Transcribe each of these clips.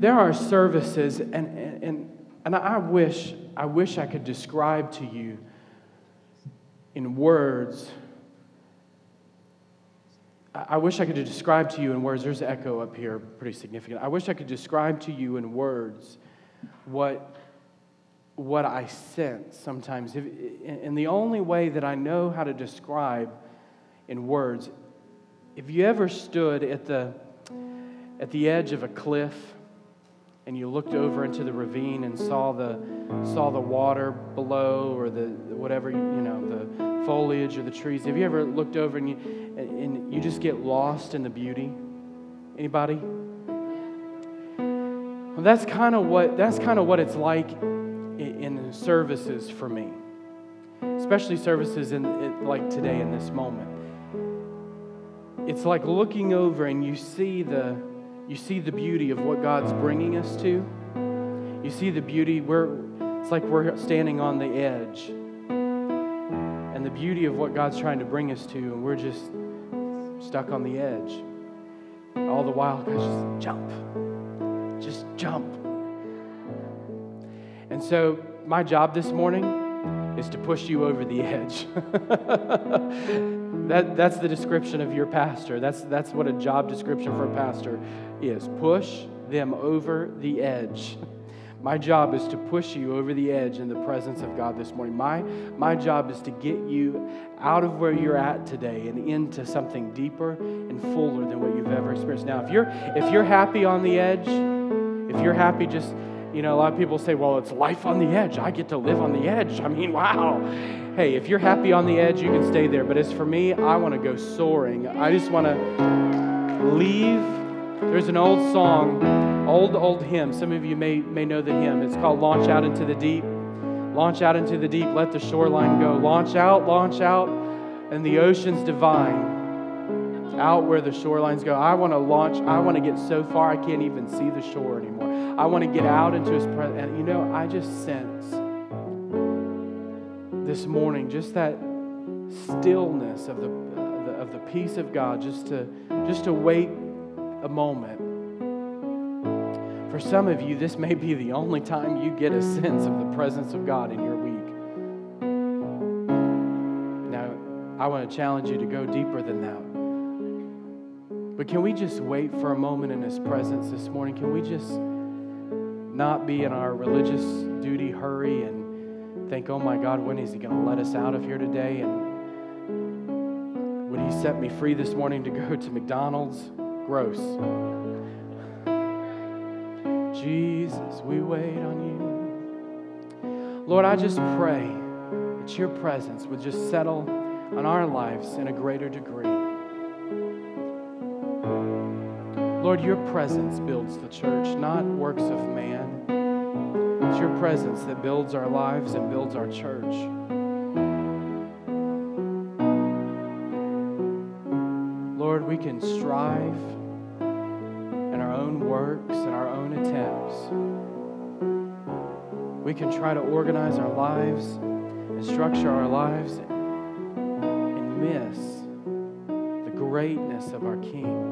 there are services, and, and, and I wish, I wish I could describe to you in words. I wish I could describe to you in words. There's echo up here, pretty significant. I wish I could describe to you in words what, what I sense sometimes. And the only way that I know how to describe in words, if you ever stood at the, at the edge of a cliff and you looked over into the ravine and saw the, saw the water below or the whatever, you know, the foliage or the trees, have you ever looked over and you, and you just get lost in the beauty? Anybody? Well, that's kind of what that's kind of what it's like in services for me, especially services in like today in this moment. It's like looking over and you see the you see the beauty of what God's bringing us to. You see the beauty, we're, it's like we're standing on the edge. And the beauty of what God's trying to bring us to, and we're just stuck on the edge. All the while, guys, just jump. Just jump. And so, my job this morning is to push you over the edge. that, that's the description of your pastor. That's, that's what a job description for a pastor is push them over the edge. My job is to push you over the edge in the presence of God this morning. My, my job is to get you out of where you're at today and into something deeper and fuller than what you've ever experienced. Now, if you're, if you're happy on the edge, if you're happy just you know, a lot of people say, well, it's life on the edge. I get to live on the edge. I mean, wow. Hey, if you're happy on the edge, you can stay there. But as for me, I want to go soaring. I just want to leave. There's an old song, old, old hymn. Some of you may, may know the hymn. It's called Launch Out into the Deep. Launch out into the deep, let the shoreline go. Launch out, launch out, and the ocean's divine out where the shorelines go. I want to launch. I want to get so far I can't even see the shore anymore. I want to get out into His presence. And you know, I just sense this morning just that stillness of the, uh, the, of the peace of God, just to just to wait a moment. For some of you, this may be the only time you get a sense of the presence of God in your week. Now, I want to challenge you to go deeper than that. But can we just wait for a moment in His presence this morning? Can we just not be in our religious duty hurry and think, oh my God, when is He going to let us out of here today? And would He set me free this morning to go to McDonald's? Gross. Jesus, we wait on you. Lord, I just pray that your presence would just settle on our lives in a greater degree. Lord, your presence builds the church, not works of man. It's your presence that builds our lives and builds our church. Lord, we can strive in our own works and our own attempts. We can try to organize our lives and structure our lives and miss the greatness of our King.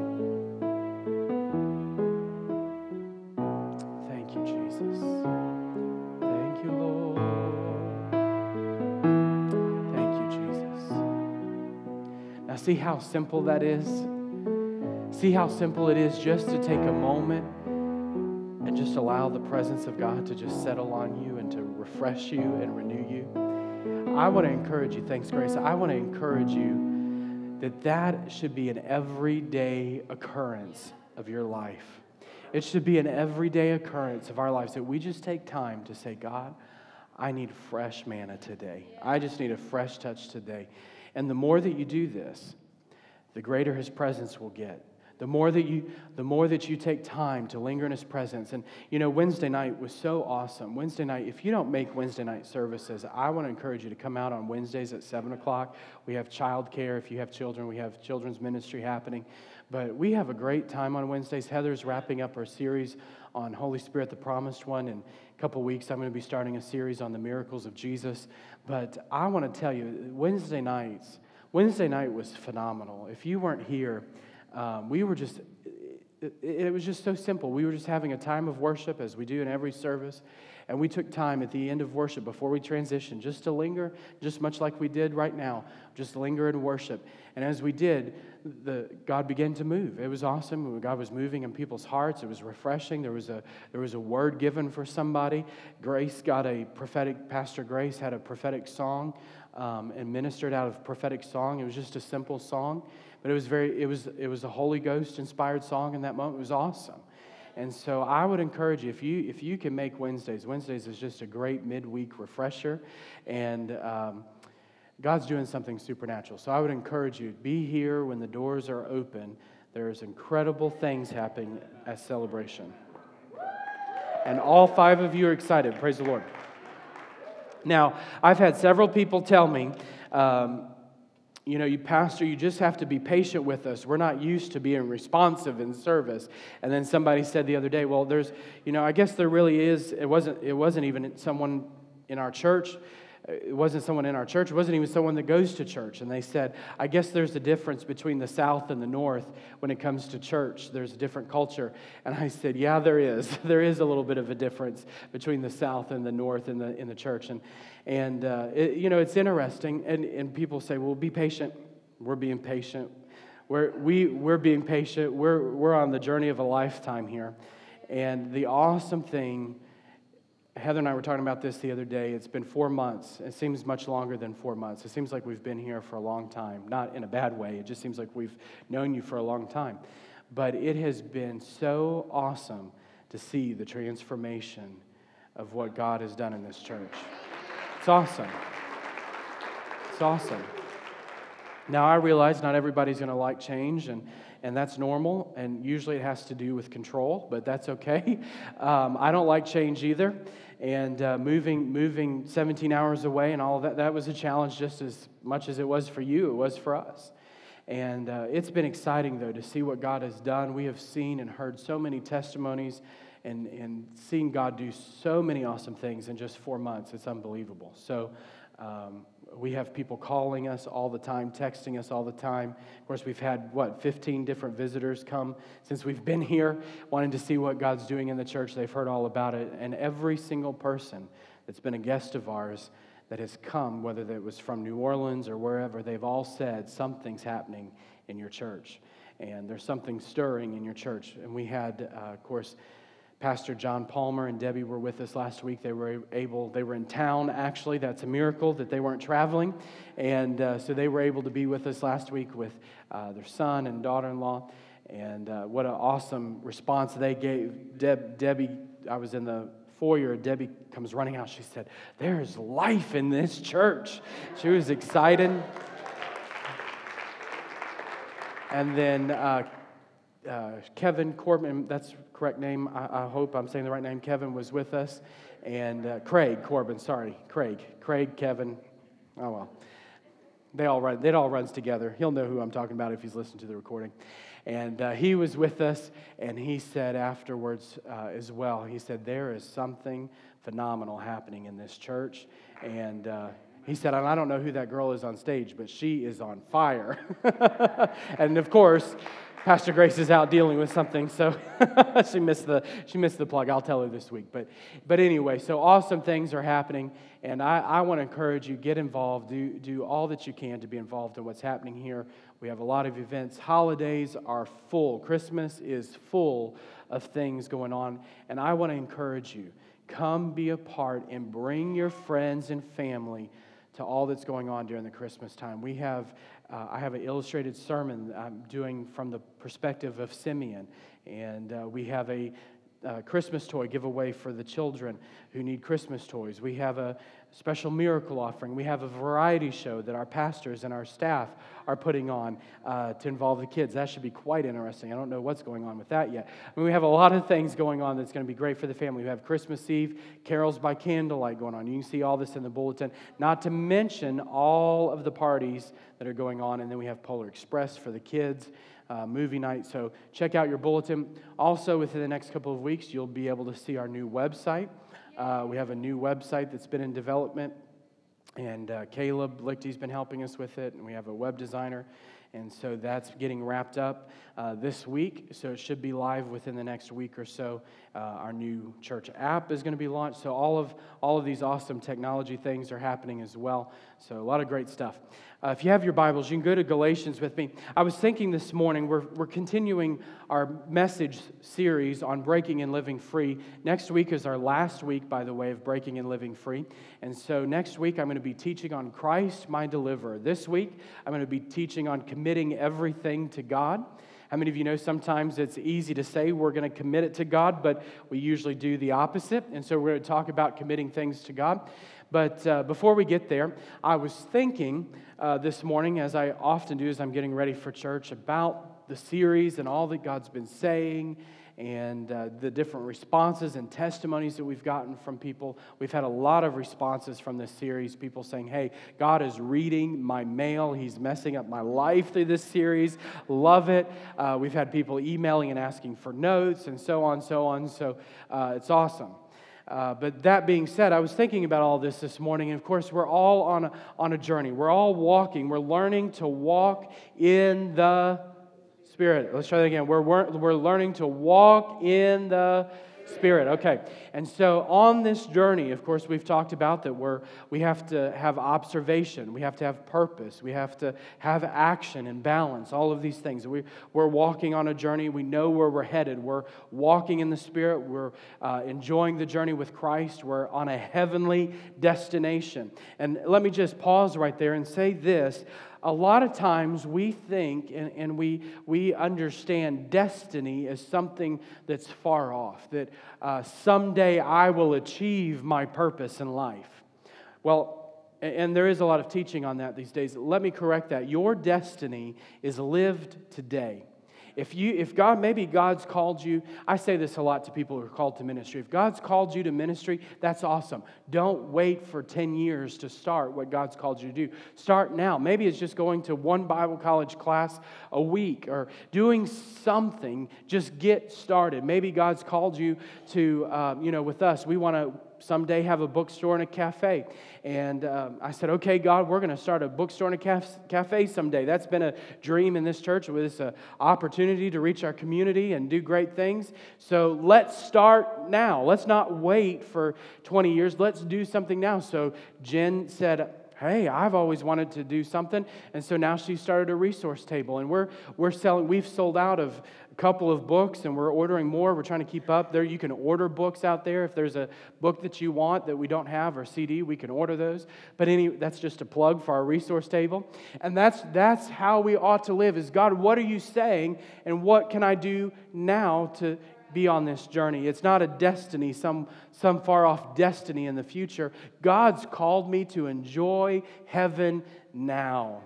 See how simple that is? See how simple it is just to take a moment and just allow the presence of God to just settle on you and to refresh you and renew you. I want to encourage you, thanks, Grace. I want to encourage you that that should be an everyday occurrence of your life. It should be an everyday occurrence of our lives that we just take time to say, God, I need fresh manna today. I just need a fresh touch today. And the more that you do this, the greater his presence will get. The more that you the more that you take time to linger in his presence. And you know, Wednesday night was so awesome. Wednesday night, if you don't make Wednesday night services, I want to encourage you to come out on Wednesdays at seven o'clock. We have childcare. If you have children, we have children's ministry happening. But we have a great time on Wednesdays. Heather's wrapping up our series on Holy Spirit, the promised one. In a couple weeks, I'm going to be starting a series on the miracles of Jesus. But I want to tell you, Wednesday nights, Wednesday night was phenomenal. If you weren't here, um, we were just, it, it was just so simple. We were just having a time of worship as we do in every service. And we took time at the end of worship before we transitioned just to linger, just much like we did right now, just linger and worship. And as we did, the, God began to move. It was awesome. God was moving in people's hearts. It was refreshing. There was a, there was a word given for somebody. Grace got a prophetic, Pastor Grace had a prophetic song um, and ministered out of prophetic song. It was just a simple song, but it was very, it was, it was a Holy Ghost inspired song in that moment. It was awesome. And so I would encourage you if you if you can make Wednesdays. Wednesdays is just a great midweek refresher, and um, God's doing something supernatural. So I would encourage you be here when the doors are open. There's incredible things happening at celebration, and all five of you are excited. Praise the Lord. Now I've had several people tell me. Um, you know, you pastor, you just have to be patient with us. We're not used to being responsive in service. And then somebody said the other day, well, there's, you know, I guess there really is. It wasn't. It wasn't even someone in our church. It wasn't someone in our church. It wasn't even someone that goes to church. And they said, I guess there's a difference between the South and the North when it comes to church. There's a different culture. And I said, Yeah, there is. There is a little bit of a difference between the South and the North in the in the church. And and, uh, it, you know, it's interesting. And, and people say, well, be patient. We're being patient. We're, we, we're being patient. We're, we're on the journey of a lifetime here. And the awesome thing, Heather and I were talking about this the other day. It's been four months. It seems much longer than four months. It seems like we've been here for a long time. Not in a bad way, it just seems like we've known you for a long time. But it has been so awesome to see the transformation of what God has done in this church. It's awesome. It's awesome. Now, I realize not everybody's going to like change, and, and that's normal, and usually it has to do with control, but that's okay. Um, I don't like change either, and uh, moving, moving 17 hours away and all that, that was a challenge just as much as it was for you, it was for us. And uh, it's been exciting, though, to see what God has done. We have seen and heard so many testimonies and, and seeing God do so many awesome things in just four months, it's unbelievable. So um, we have people calling us all the time, texting us all the time. Of course, we've had, what, 15 different visitors come since we've been here, wanting to see what God's doing in the church. They've heard all about it. And every single person that's been a guest of ours that has come, whether it was from New Orleans or wherever, they've all said something's happening in your church. And there's something stirring in your church. And we had, uh, of course, Pastor John Palmer and Debbie were with us last week. They were able, they were in town actually. That's a miracle that they weren't traveling. And uh, so they were able to be with us last week with uh, their son and daughter in law. And uh, what an awesome response they gave. Deb, Debbie, I was in the foyer. Debbie comes running out. She said, There's life in this church. She was excited. And then uh, uh, Kevin Corbin, that's correct name. I, I, hope I'm saying the right name. Kevin was with us. And uh, Craig Corbin, sorry. Craig. Craig, Kevin. Oh, well. They all run, it all runs together. He'll know who I'm talking about if he's listened to the recording. And uh, he was with us, and he said afterwards uh, as well, he said, There is something phenomenal happening in this church. And uh, he said, I don't know who that girl is on stage, but she is on fire. and of course, Pastor Grace is out dealing with something, so she missed the she missed the plug. I'll tell her this week. But but anyway, so awesome things are happening, and I, I want to encourage you get involved. Do do all that you can to be involved in what's happening here. We have a lot of events. Holidays are full. Christmas is full of things going on, and I want to encourage you. Come be a part and bring your friends and family to all that's going on during the Christmas time. We have uh, I have an illustrated sermon I'm doing from the perspective of Simeon. And uh, we have a uh, Christmas toy giveaway for the children who need Christmas toys. We have a special miracle offering. We have a variety show that our pastors and our staff are putting on uh, to involve the kids. That should be quite interesting. I don't know what's going on with that yet. I mean, we have a lot of things going on that's going to be great for the family. We have Christmas Eve, carols by candlelight going on. You can see all this in the bulletin, not to mention all of the parties that are going on. And then we have Polar Express for the kids uh, movie night. So check out your bulletin. Also, within the next couple of weeks, you'll be able to see our new website. Uh, we have a new website that's been in development, and uh, Caleb Lichty's been helping us with it, and we have a web designer. And so that's getting wrapped up uh, this week. So it should be live within the next week or so. Uh, our new church app is going to be launched. So all of all of these awesome technology things are happening as well. So a lot of great stuff. Uh, if you have your Bibles, you can go to Galatians with me. I was thinking this morning, we're, we're continuing our message series on breaking and living free. Next week is our last week, by the way, of breaking and living free. And so next week, I'm going to be teaching on Christ, my deliverer. This week, I'm going to be teaching on committing everything to God. How many of you know sometimes it's easy to say we're going to commit it to God, but we usually do the opposite? And so we're going to talk about committing things to God. But uh, before we get there, I was thinking uh, this morning, as I often do as I'm getting ready for church, about the series and all that God's been saying and uh, the different responses and testimonies that we've gotten from people. We've had a lot of responses from this series. People saying, Hey, God is reading my mail. He's messing up my life through this series. Love it. Uh, we've had people emailing and asking for notes and so on, so on. So uh, it's awesome. Uh, but that being said, I was thinking about all this this morning, and of course, we're all on a, on a journey. We're all walking. We're learning to walk in the Spirit. Let's try that again. We're, we're learning to walk in the Spirit. Okay. And so on this journey, of course, we've talked about that we're, we have to have observation, we have to have purpose, we have to have action and balance, all of these things. We, we're walking on a journey. We know where we're headed. We're walking in the Spirit. We're uh, enjoying the journey with Christ. We're on a heavenly destination. And let me just pause right there and say this a lot of times we think and, and, we, we understand destiny as something that's far off, that uh, someday I will achieve my purpose in life. Well, and there is a lot of teaching on that these days. Let me correct that. Your destiny is lived today. If you if God maybe God's called you, I say this a lot to people who are called to ministry. If God's called you to ministry, that's awesome. Don't wait for 10 years to start what God's called you to do. Start now. Maybe it's just going to one Bible college class a week or doing something. Just get started. Maybe God's called you to, uh, you know, with us, we want to someday have a bookstore and a cafe. And um, I said, okay, God, we're going to start a bookstore and a caf- cafe someday. That's been a dream in this church. It's an opportunity to reach our community and do great things. So let's start now. Let's not wait for 20 years. Let's do something now. So Jen said, hey i've always wanted to do something and so now she started a resource table and we're we're selling we've sold out of couple of books and we're ordering more. We're trying to keep up there. You can order books out there. If there's a book that you want that we don't have or CD, we can order those. But any that's just a plug for our resource table. And that's that's how we ought to live is God, what are you saying and what can I do now to be on this journey. It's not a destiny, some, some far off destiny in the future. God's called me to enjoy heaven now.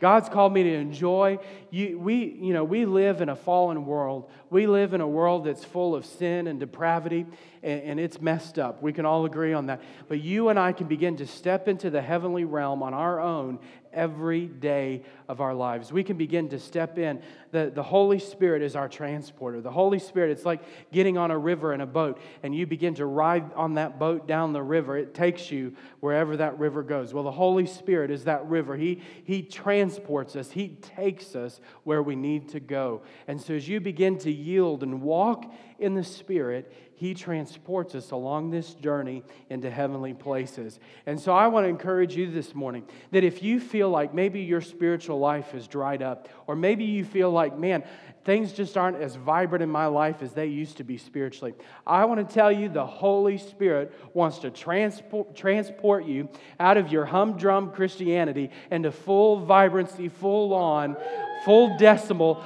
God's called me to enjoy. You, we, you know, we live in a fallen world. We live in a world that's full of sin and depravity, and, and it's messed up. We can all agree on that. But you and I can begin to step into the heavenly realm on our own every day of our lives. We can begin to step in. The, the Holy Spirit is our transporter. The Holy Spirit, it's like getting on a river in a boat, and you begin to ride on that boat down the river. It takes you wherever that river goes. Well, the Holy Spirit is that river. He, he transports us, He takes us where we need to go. And so as you begin to yield and walk in the Spirit, he transports us along this journey into heavenly places. And so I want to encourage you this morning that if you feel like maybe your spiritual life is dried up, or maybe you feel like, man, things just aren't as vibrant in my life as they used to be spiritually, I want to tell you the Holy Spirit wants to transport, transport you out of your humdrum Christianity into full vibrancy, full on, full decimal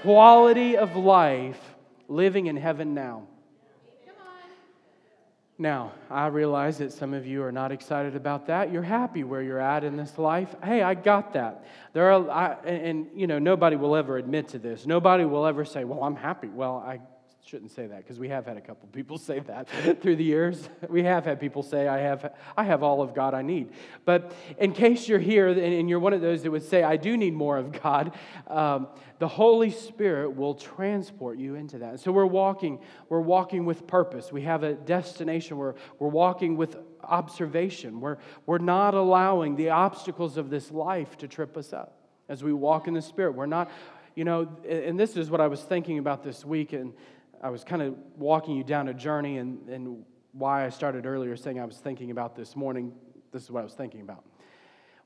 quality of life living in heaven now. Now, I realize that some of you are not excited about that. You're happy where you're at in this life. Hey, I got that. There are, I, and, and you know, nobody will ever admit to this. Nobody will ever say, "Well, I'm happy." Well, I shouldn't say that because we have had a couple people say that through the years. We have had people say, I have, I have all of God I need. But in case you're here and you're one of those that would say, I do need more of God, um, the Holy Spirit will transport you into that. So we're walking, we're walking with purpose. We have a destination. We're, we're walking with observation. We're, we're not allowing the obstacles of this life to trip us up. as we walk in the Spirit. We're not, you know, and this is what I was thinking about this week, and I was kind of walking you down a journey, and, and why I started earlier saying I was thinking about this morning. This is what I was thinking about.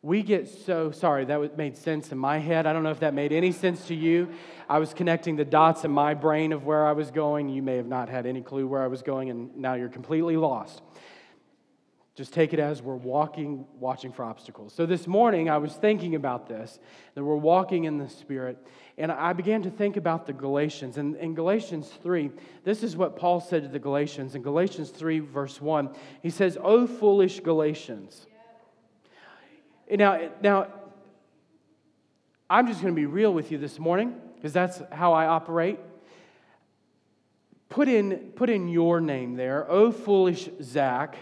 We get so sorry, that made sense in my head. I don't know if that made any sense to you. I was connecting the dots in my brain of where I was going. You may have not had any clue where I was going, and now you're completely lost. Just take it as we're walking, watching for obstacles. So this morning, I was thinking about this, that we're walking in the Spirit, and I began to think about the Galatians. And in Galatians 3, this is what Paul said to the Galatians. In Galatians 3, verse 1, he says, O foolish Galatians. Now, now, I'm just going to be real with you this morning because that's how I operate. Put in, put in your name there, oh foolish Zach.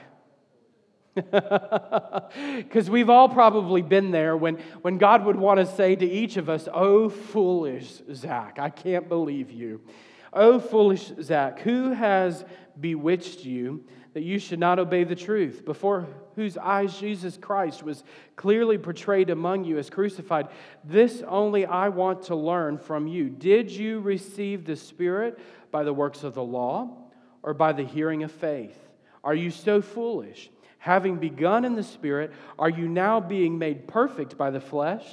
Because we've all probably been there when, when God would want to say to each of us, Oh, foolish Zach, I can't believe you. Oh, foolish Zach, who has bewitched you that you should not obey the truth, before whose eyes Jesus Christ was clearly portrayed among you as crucified? This only I want to learn from you. Did you receive the Spirit by the works of the law or by the hearing of faith? Are you so foolish? Having begun in the Spirit, are you now being made perfect by the flesh?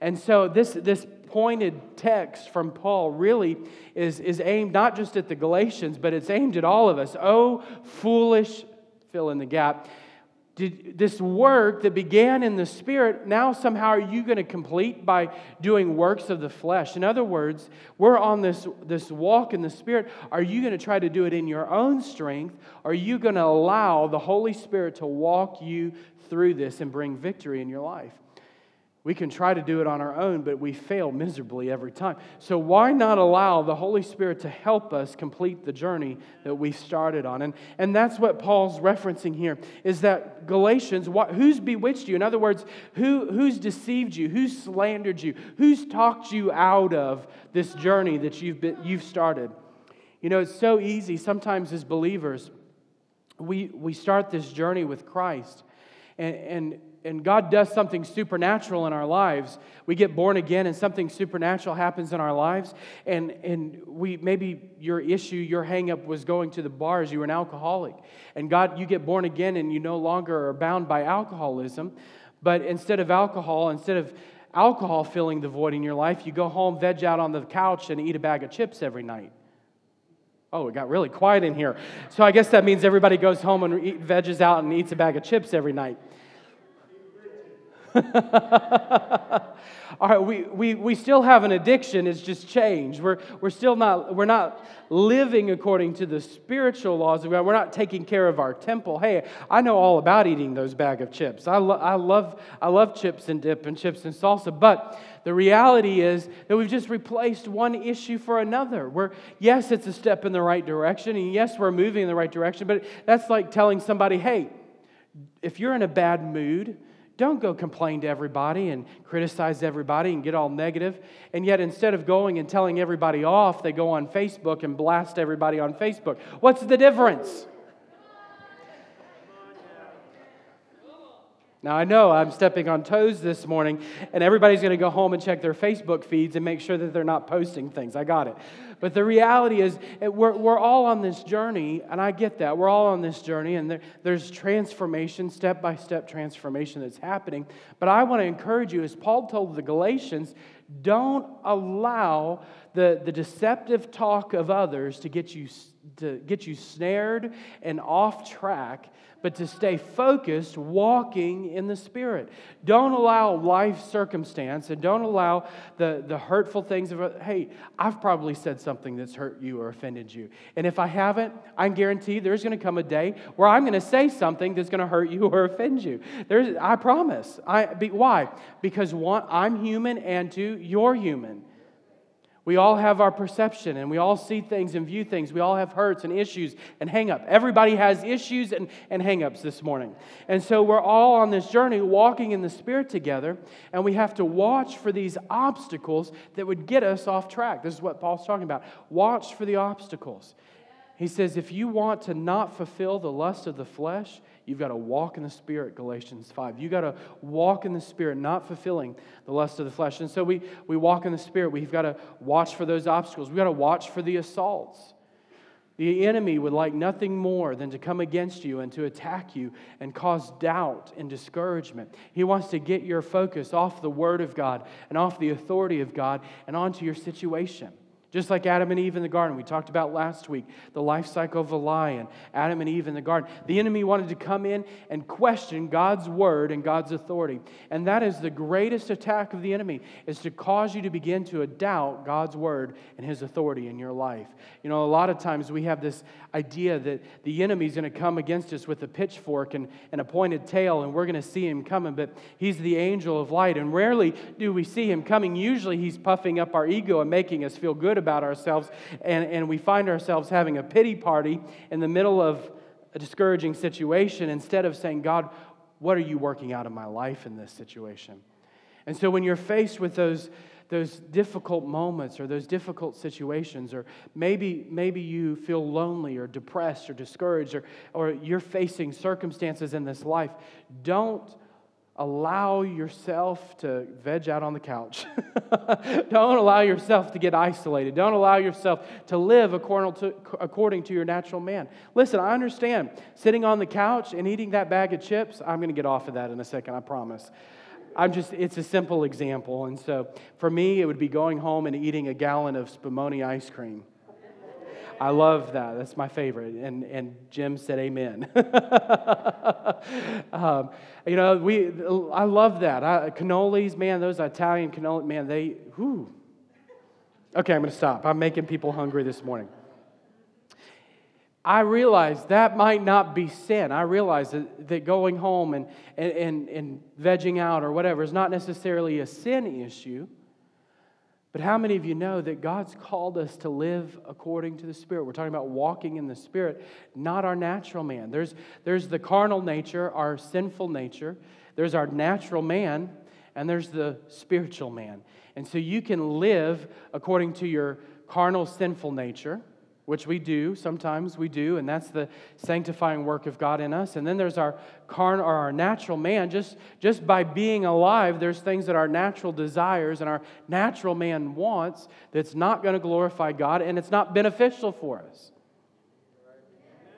And so, this, this pointed text from Paul really is, is aimed not just at the Galatians, but it's aimed at all of us. Oh, foolish, fill in the gap. Did this work that began in the Spirit, now somehow are you going to complete by doing works of the flesh? In other words, we're on this, this walk in the Spirit. Are you going to try to do it in your own strength? Are you going to allow the Holy Spirit to walk you through this and bring victory in your life? We can try to do it on our own, but we fail miserably every time. So, why not allow the Holy Spirit to help us complete the journey that we started on? And, and that's what Paul's referencing here is that Galatians, what, who's bewitched you? In other words, who, who's deceived you? Who's slandered you? Who's talked you out of this journey that you've, been, you've started? You know, it's so easy sometimes as believers, we, we start this journey with Christ. And, and and God does something supernatural in our lives, we get born again and something supernatural happens in our lives, and, and we maybe your issue, your hangup was going to the bars, you were an alcoholic. And God, you get born again and you no longer are bound by alcoholism, but instead of alcohol, instead of alcohol filling the void in your life, you go home, veg out on the couch, and eat a bag of chips every night. Oh, it got really quiet in here. So I guess that means everybody goes home and eat, veggies out and eats a bag of chips every night. All right, we, we, we still have an addiction, it's just changed. We're, we're still not, we're not living according to the spiritual laws of God. We're not taking care of our temple. Hey, I know all about eating those bag of chips. I, lo- I, love, I love chips and dip and chips and salsa, but the reality is that we've just replaced one issue for another. Where, yes, it's a step in the right direction, and yes, we're moving in the right direction, but that's like telling somebody, hey, if you're in a bad mood, don't go complain to everybody and criticize everybody and get all negative. And yet, instead of going and telling everybody off, they go on Facebook and blast everybody on Facebook. What's the difference? Now, I know I'm stepping on toes this morning, and everybody's going to go home and check their Facebook feeds and make sure that they're not posting things. I got it. But the reality is, eh, we're, we're all on this journey, and I get that. We're all on this journey, and there, there's transformation, step by step transformation that's happening. But I want to encourage you, as Paul told the Galatians, don't allow the, the deceptive talk of others to get you to get you snared and off track, but to stay focused, walking in the Spirit. Don't allow life circumstance and don't allow the, the hurtful things of, hey, I've probably said something that's hurt you or offended you. And if I haven't, I guarantee there's going to come a day where I'm going to say something that's going to hurt you or offend you. There's, I promise. I, be, why? Because one, I'm human, and two, you're human. We all have our perception and we all see things and view things. We all have hurts and issues and hang up. Everybody has issues and, and hang ups this morning. And so we're all on this journey walking in the Spirit together, and we have to watch for these obstacles that would get us off track. This is what Paul's talking about. Watch for the obstacles. He says, if you want to not fulfill the lust of the flesh, you've got to walk in the Spirit, Galatians 5. You've got to walk in the Spirit, not fulfilling the lust of the flesh. And so we, we walk in the Spirit. We've got to watch for those obstacles. We've got to watch for the assaults. The enemy would like nothing more than to come against you and to attack you and cause doubt and discouragement. He wants to get your focus off the Word of God and off the authority of God and onto your situation. Just like Adam and Eve in the garden, we talked about last week, the life cycle of a lion, Adam and Eve in the garden. The enemy wanted to come in and question God's word and God's authority. And that is the greatest attack of the enemy, is to cause you to begin to doubt God's word and his authority in your life. You know, a lot of times we have this idea that the enemy is going to come against us with a pitchfork and a pointed tail, and we're going to see him coming, but he's the angel of light. And rarely do we see him coming. Usually he's puffing up our ego and making us feel good about ourselves, and, and we find ourselves having a pity party in the middle of a discouraging situation instead of saying, God, what are you working out of my life in this situation? And so when you're faced with those, those difficult moments or those difficult situations, or maybe, maybe you feel lonely or depressed or discouraged, or, or you're facing circumstances in this life, don't allow yourself to veg out on the couch. Don't allow yourself to get isolated. Don't allow yourself to live according to, according to your natural man. Listen, I understand sitting on the couch and eating that bag of chips. I'm going to get off of that in a second, I promise. I'm just, it's a simple example. And so for me, it would be going home and eating a gallon of Spumoni ice cream. I love that. That's my favorite. And, and Jim said amen. um, you know, we, I love that. I, cannolis, man, those Italian cannoli, man, they, whoo. Okay, I'm going to stop. I'm making people hungry this morning. I realize that might not be sin. I realize that, that going home and, and, and, and vegging out or whatever is not necessarily a sin issue. But how many of you know that God's called us to live according to the Spirit? We're talking about walking in the Spirit, not our natural man. There's, there's the carnal nature, our sinful nature, there's our natural man, and there's the spiritual man. And so you can live according to your carnal, sinful nature which we do, sometimes we do, and that's the sanctifying work of God in us. And then there's our carn or our natural man. Just, just by being alive, there's things that our natural desires and our natural man wants that's not going to glorify God and it's not beneficial for us.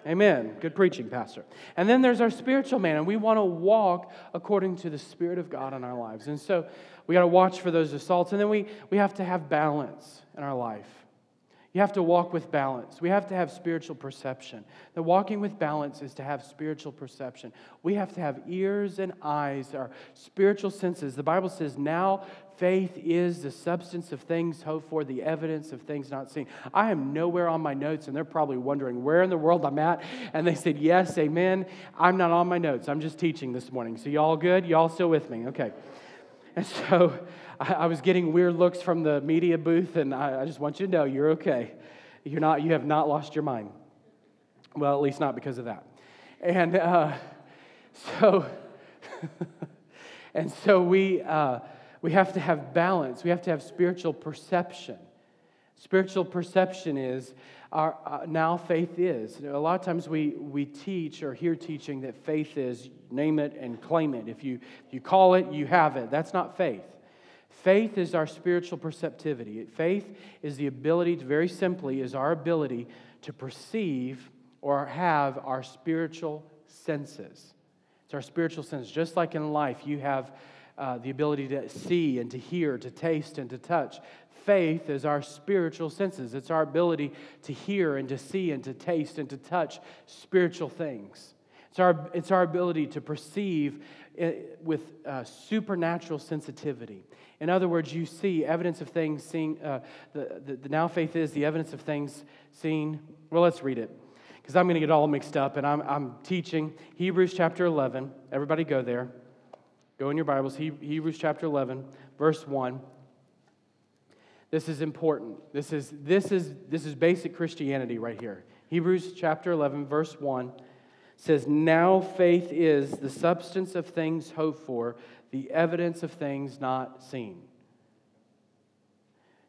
Amen. Good preaching, Pastor. And then there's our spiritual man, and we want to walk according to the Spirit of God in our lives. And so we got to watch for those assaults, and then we, we have to have balance in our life. You have to walk with balance. We have to have spiritual perception. The walking with balance is to have spiritual perception. We have to have ears and eyes, our spiritual senses. The Bible says, now faith is the substance of things hoped for, the evidence of things not seen. I am nowhere on my notes, and they're probably wondering where in the world I'm at. And they said, Yes, amen. I'm not on my notes. I'm just teaching this morning. So, y'all good? Y'all still with me? Okay. And so, I, I, was getting weird looks from the media booth, and I, I just want you to know you're okay. You're not, you have not lost your mind. Well, at least not because of that. And uh, so, and so we, uh, we have to have balance. We have to have spiritual perception. Spiritual perception is our, uh, now faith is. A lot of times we, we teach or hear teaching that faith is name it and claim it. If you, if you call it, you have it. That's not faith. Faith is our spiritual perceptivity. Faith is the ability to, very simply, is our ability to perceive or have our spiritual senses. It's our spiritual senses. Just like in life, you have uh, the ability to see and to hear, to taste and to touch. Faith is our spiritual senses. It's our ability to hear and to see and to taste and to touch spiritual things. It's our, it's our ability to perceive uh, with uh, supernatural sensitivity. In other words, you see evidence of things seen. Uh, the, the, the, now faith is the evidence of things seen. Well, let's read it because I'm going to get all mixed up and I'm, I'm teaching Hebrews chapter 11. Everybody go there. Go in your Bibles, he, Hebrews chapter 11, verse 1. This is important. This is, this, is, this is basic Christianity right here. Hebrews chapter 11, verse 1 says, Now faith is the substance of things hoped for, the evidence of things not seen.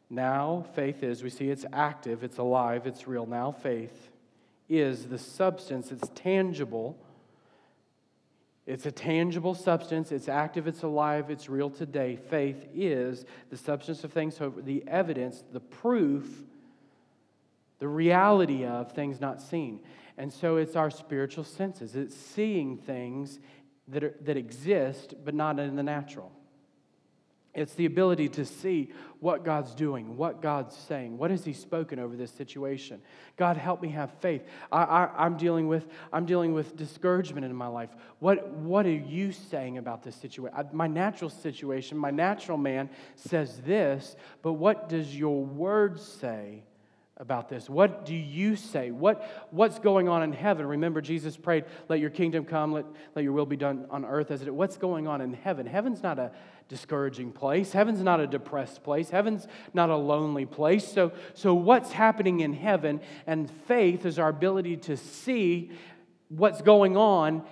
Now faith is, we see it's active, it's alive, it's real. Now faith is the substance, it's tangible. It's a tangible substance. It's active. It's alive. It's real today. Faith is the substance of things the evidence, the proof, the reality of things not seen. And so it's our spiritual senses. It's seeing things that, are, that exist, but not in the natural. It's the ability to see what God's doing, what God's saying, what has He spoken over this situation. God, help me have faith. I, am dealing with I'm dealing with discouragement in my life. What what are you saying about this situation? My natural situation, my natural man says this, but what does your word say about this? What do you say? What, what's going on in heaven? Remember, Jesus prayed, Let your kingdom come, let, let your will be done on earth as it is. What's going on in heaven? Heaven's not a discouraging place. Heaven's not a depressed place. Heaven's not a lonely place. So, so what's happening in heaven? And faith is our ability to see what's going on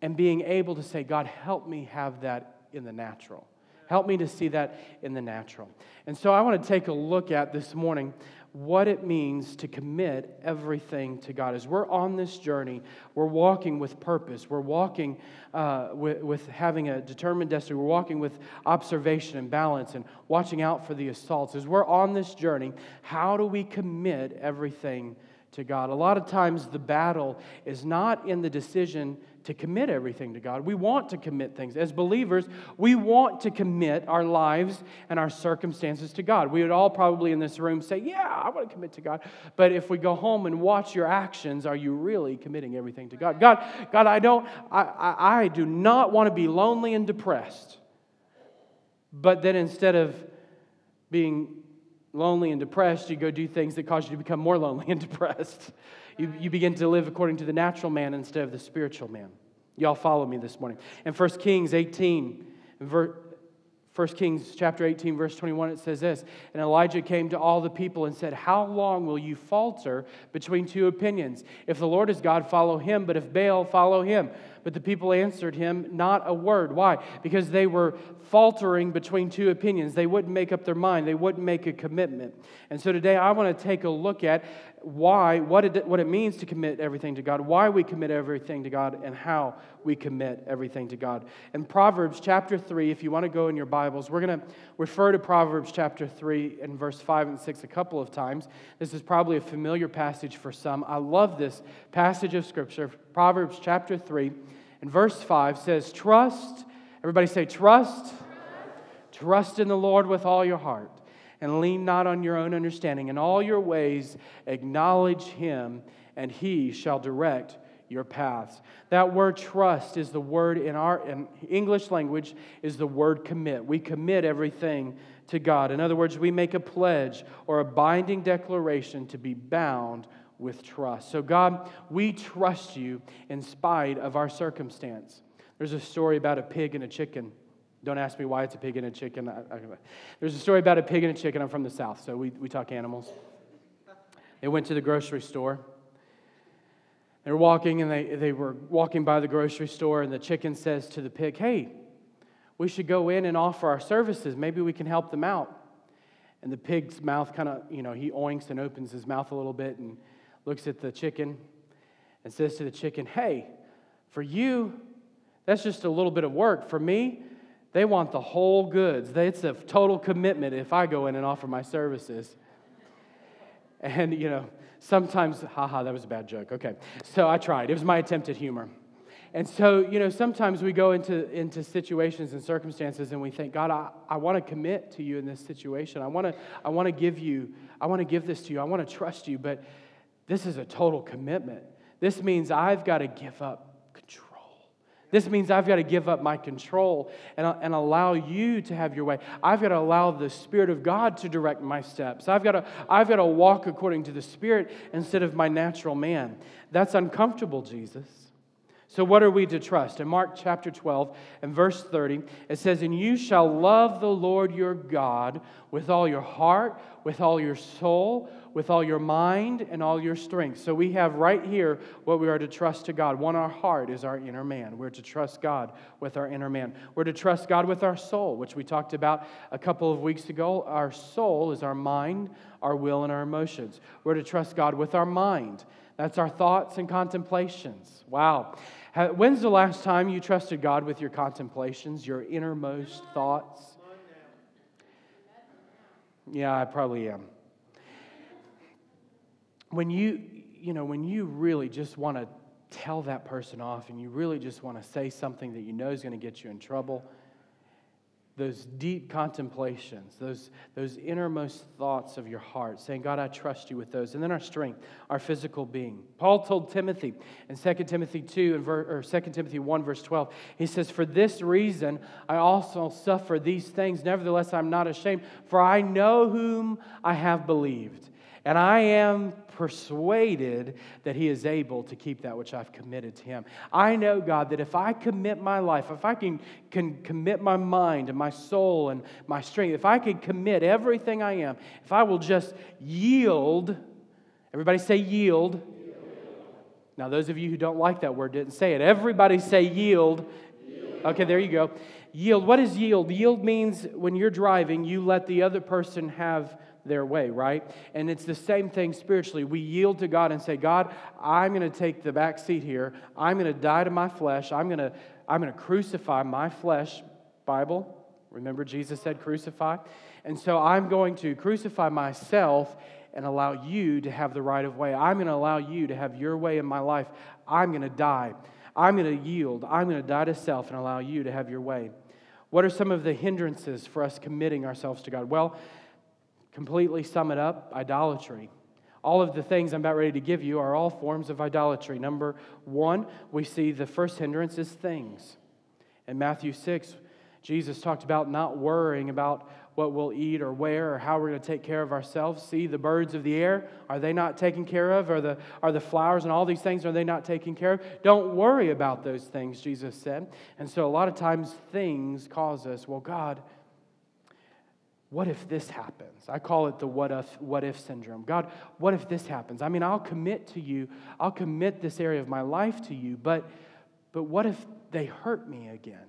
and being able to say, God, help me have that in the natural. Help me to see that in the natural. And so I want to take a look at this morning what it means to commit everything to God. As we're on this journey, we're walking with purpose, we're walking uh, with, with having a determined destiny, we're walking with observation and balance and watching out for the assaults. As we're on this journey, how do we commit everything to God? A lot of times, the battle is not in the decision to commit everything to God. We want to commit things. As believers, we want to commit our lives and our circumstances to God. We would all probably in this room say, Yeah, I want to commit to God. But if we go home and watch your actions, are you really committing everything to God? God, God, I don't, I, I, I do not want to be lonely and depressed. But then instead of being lonely and depressed, you go do things that cause you to become more lonely and depressed. You, you begin to live according to the natural man instead of the spiritual man. Y'all follow me this morning. In 1 Kings 18, ver, 1 Kings chapter 18, verse 21, it says this And Elijah came to all the people and said, How long will you falter between two opinions? If the Lord is God, follow him, but if Baal, follow him. But the people answered him not a word. Why? Because they were faltering between two opinions. They wouldn't make up their mind, they wouldn't make a commitment. And so today I want to take a look at why, what it, what it means to commit everything to God, why we commit everything to God, and how we commit everything to God. In Proverbs chapter 3, if you want to go in your Bibles, we're going to refer to Proverbs chapter 3 and verse 5 and 6 a couple of times. This is probably a familiar passage for some. I love this passage of Scripture. Proverbs chapter 3 and verse 5 says, Trust, everybody say, trust. Trust, trust in the Lord with all your heart and lean not on your own understanding. In all your ways, acknowledge him, and he shall direct your paths. That word trust is the word in our in English language is the word commit. We commit everything to God. In other words, we make a pledge or a binding declaration to be bound with trust. So God, we trust you in spite of our circumstance. There's a story about a pig and a chicken. Don't ask me why it's a pig and a chicken. There's a story about a pig and a chicken. I'm from the South, so we, we talk animals. They went to the grocery store. They were walking, and they, they were walking by the grocery store, and the chicken says to the pig, Hey, we should go in and offer our services. Maybe we can help them out. And the pig's mouth kind of, you know, he oinks and opens his mouth a little bit and looks at the chicken and says to the chicken, Hey, for you, that's just a little bit of work. For me, they want the whole goods. It's a total commitment if I go in and offer my services. And, you know, sometimes, haha, that was a bad joke. Okay. So I tried. It was my attempt at humor. And so, you know, sometimes we go into, into situations and circumstances and we think, God, I, I want to commit to you in this situation. I want to I want to give you, I want to give this to you. I want to trust you. But this is a total commitment. This means I've got to give up control. this means I've got to give up my control and, and allow you to have your way. I've got to allow the Spirit of God to direct my steps. I've got to, I've got to walk according to the Spirit instead of my natural man. That's uncomfortable, Jesus. So, what are we to trust? In Mark chapter 12 and verse 30, it says, And you shall love the Lord your God with all your heart, with all your soul, with all your mind and all your strength. So we have right here what we are to trust to God. One, our heart is our inner man. We're to trust God with our inner man. We're to trust God with our soul, which we talked about a couple of weeks ago. Our soul is our mind, our will, and our emotions. We're to trust God with our mind. That's our thoughts and contemplations. Wow. When's the last time you trusted God with your contemplations, your innermost thoughts? Yeah, I probably am. When you, you know, when you really just want to tell that person off and you really just want to say something that you know is going to get you in trouble, those deep contemplations, those, those innermost thoughts of your heart, saying, God, I trust you with those. And then our strength, our physical being. Paul told Timothy in 2 Timothy 2 and ver, or 2 Timothy 1, verse 12, he says, For this reason I also suffer these things. Nevertheless, I'm not ashamed, for I know whom I have believed and I am persuaded that He is able to keep that which I've committed to Him. I know, God, that if I commit my life, if I can, can commit my mind and my soul and my strength, if I can commit everything I am, if I will just yield, everybody say yield. Now, those of you who don't like that word didn't say it. Everybody say yield. yield. Okay, there you go. Yield. What is yield? Yield means when you're driving, you let the other person have their way, right? And it's the same thing spiritually. We yield to God and say, God, I'm going to take the back seat here. I'm going to die to my flesh. I'm going to, I'm going to crucify my flesh. Bible, remember Jesus said crucify? And so I'm going to crucify myself and allow you to have the right of way. I'm going to allow you to have your way in my life. I'm going to die. I'm going to yield. I'm going to die to self and allow you to have your way. What are some of the hindrances for us committing ourselves to God? Well, completely sum it up idolatry. All of the things I'm about ready to give you are all forms of idolatry. Number one, we see the first hindrance is things. In Matthew 6, Jesus talked about not worrying about what we'll eat or wear or how we're going to take care of ourselves. See the birds of the air, are they not taken care of? Are the, are the flowers and all these things, are they not taken care of? Don't worry about those things, Jesus said. And so a lot of times things cause us, well, God, what if this happens? I call it the what if, what if syndrome. God, what if this happens? I mean, I'll commit to you, I'll commit this area of my life to you, but, but what if they hurt me again?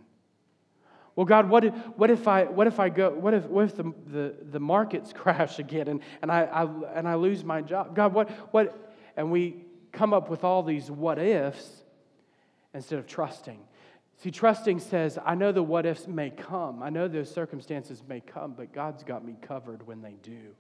Well, God, what if, what if I what if I go what if what if the, the, the markets crash again and, and I, I and I lose my job? God, what what and we come up with all these what ifs instead of trusting. See, trusting says, I know the what ifs may come. I know those circumstances may come, but God's got me covered when they do.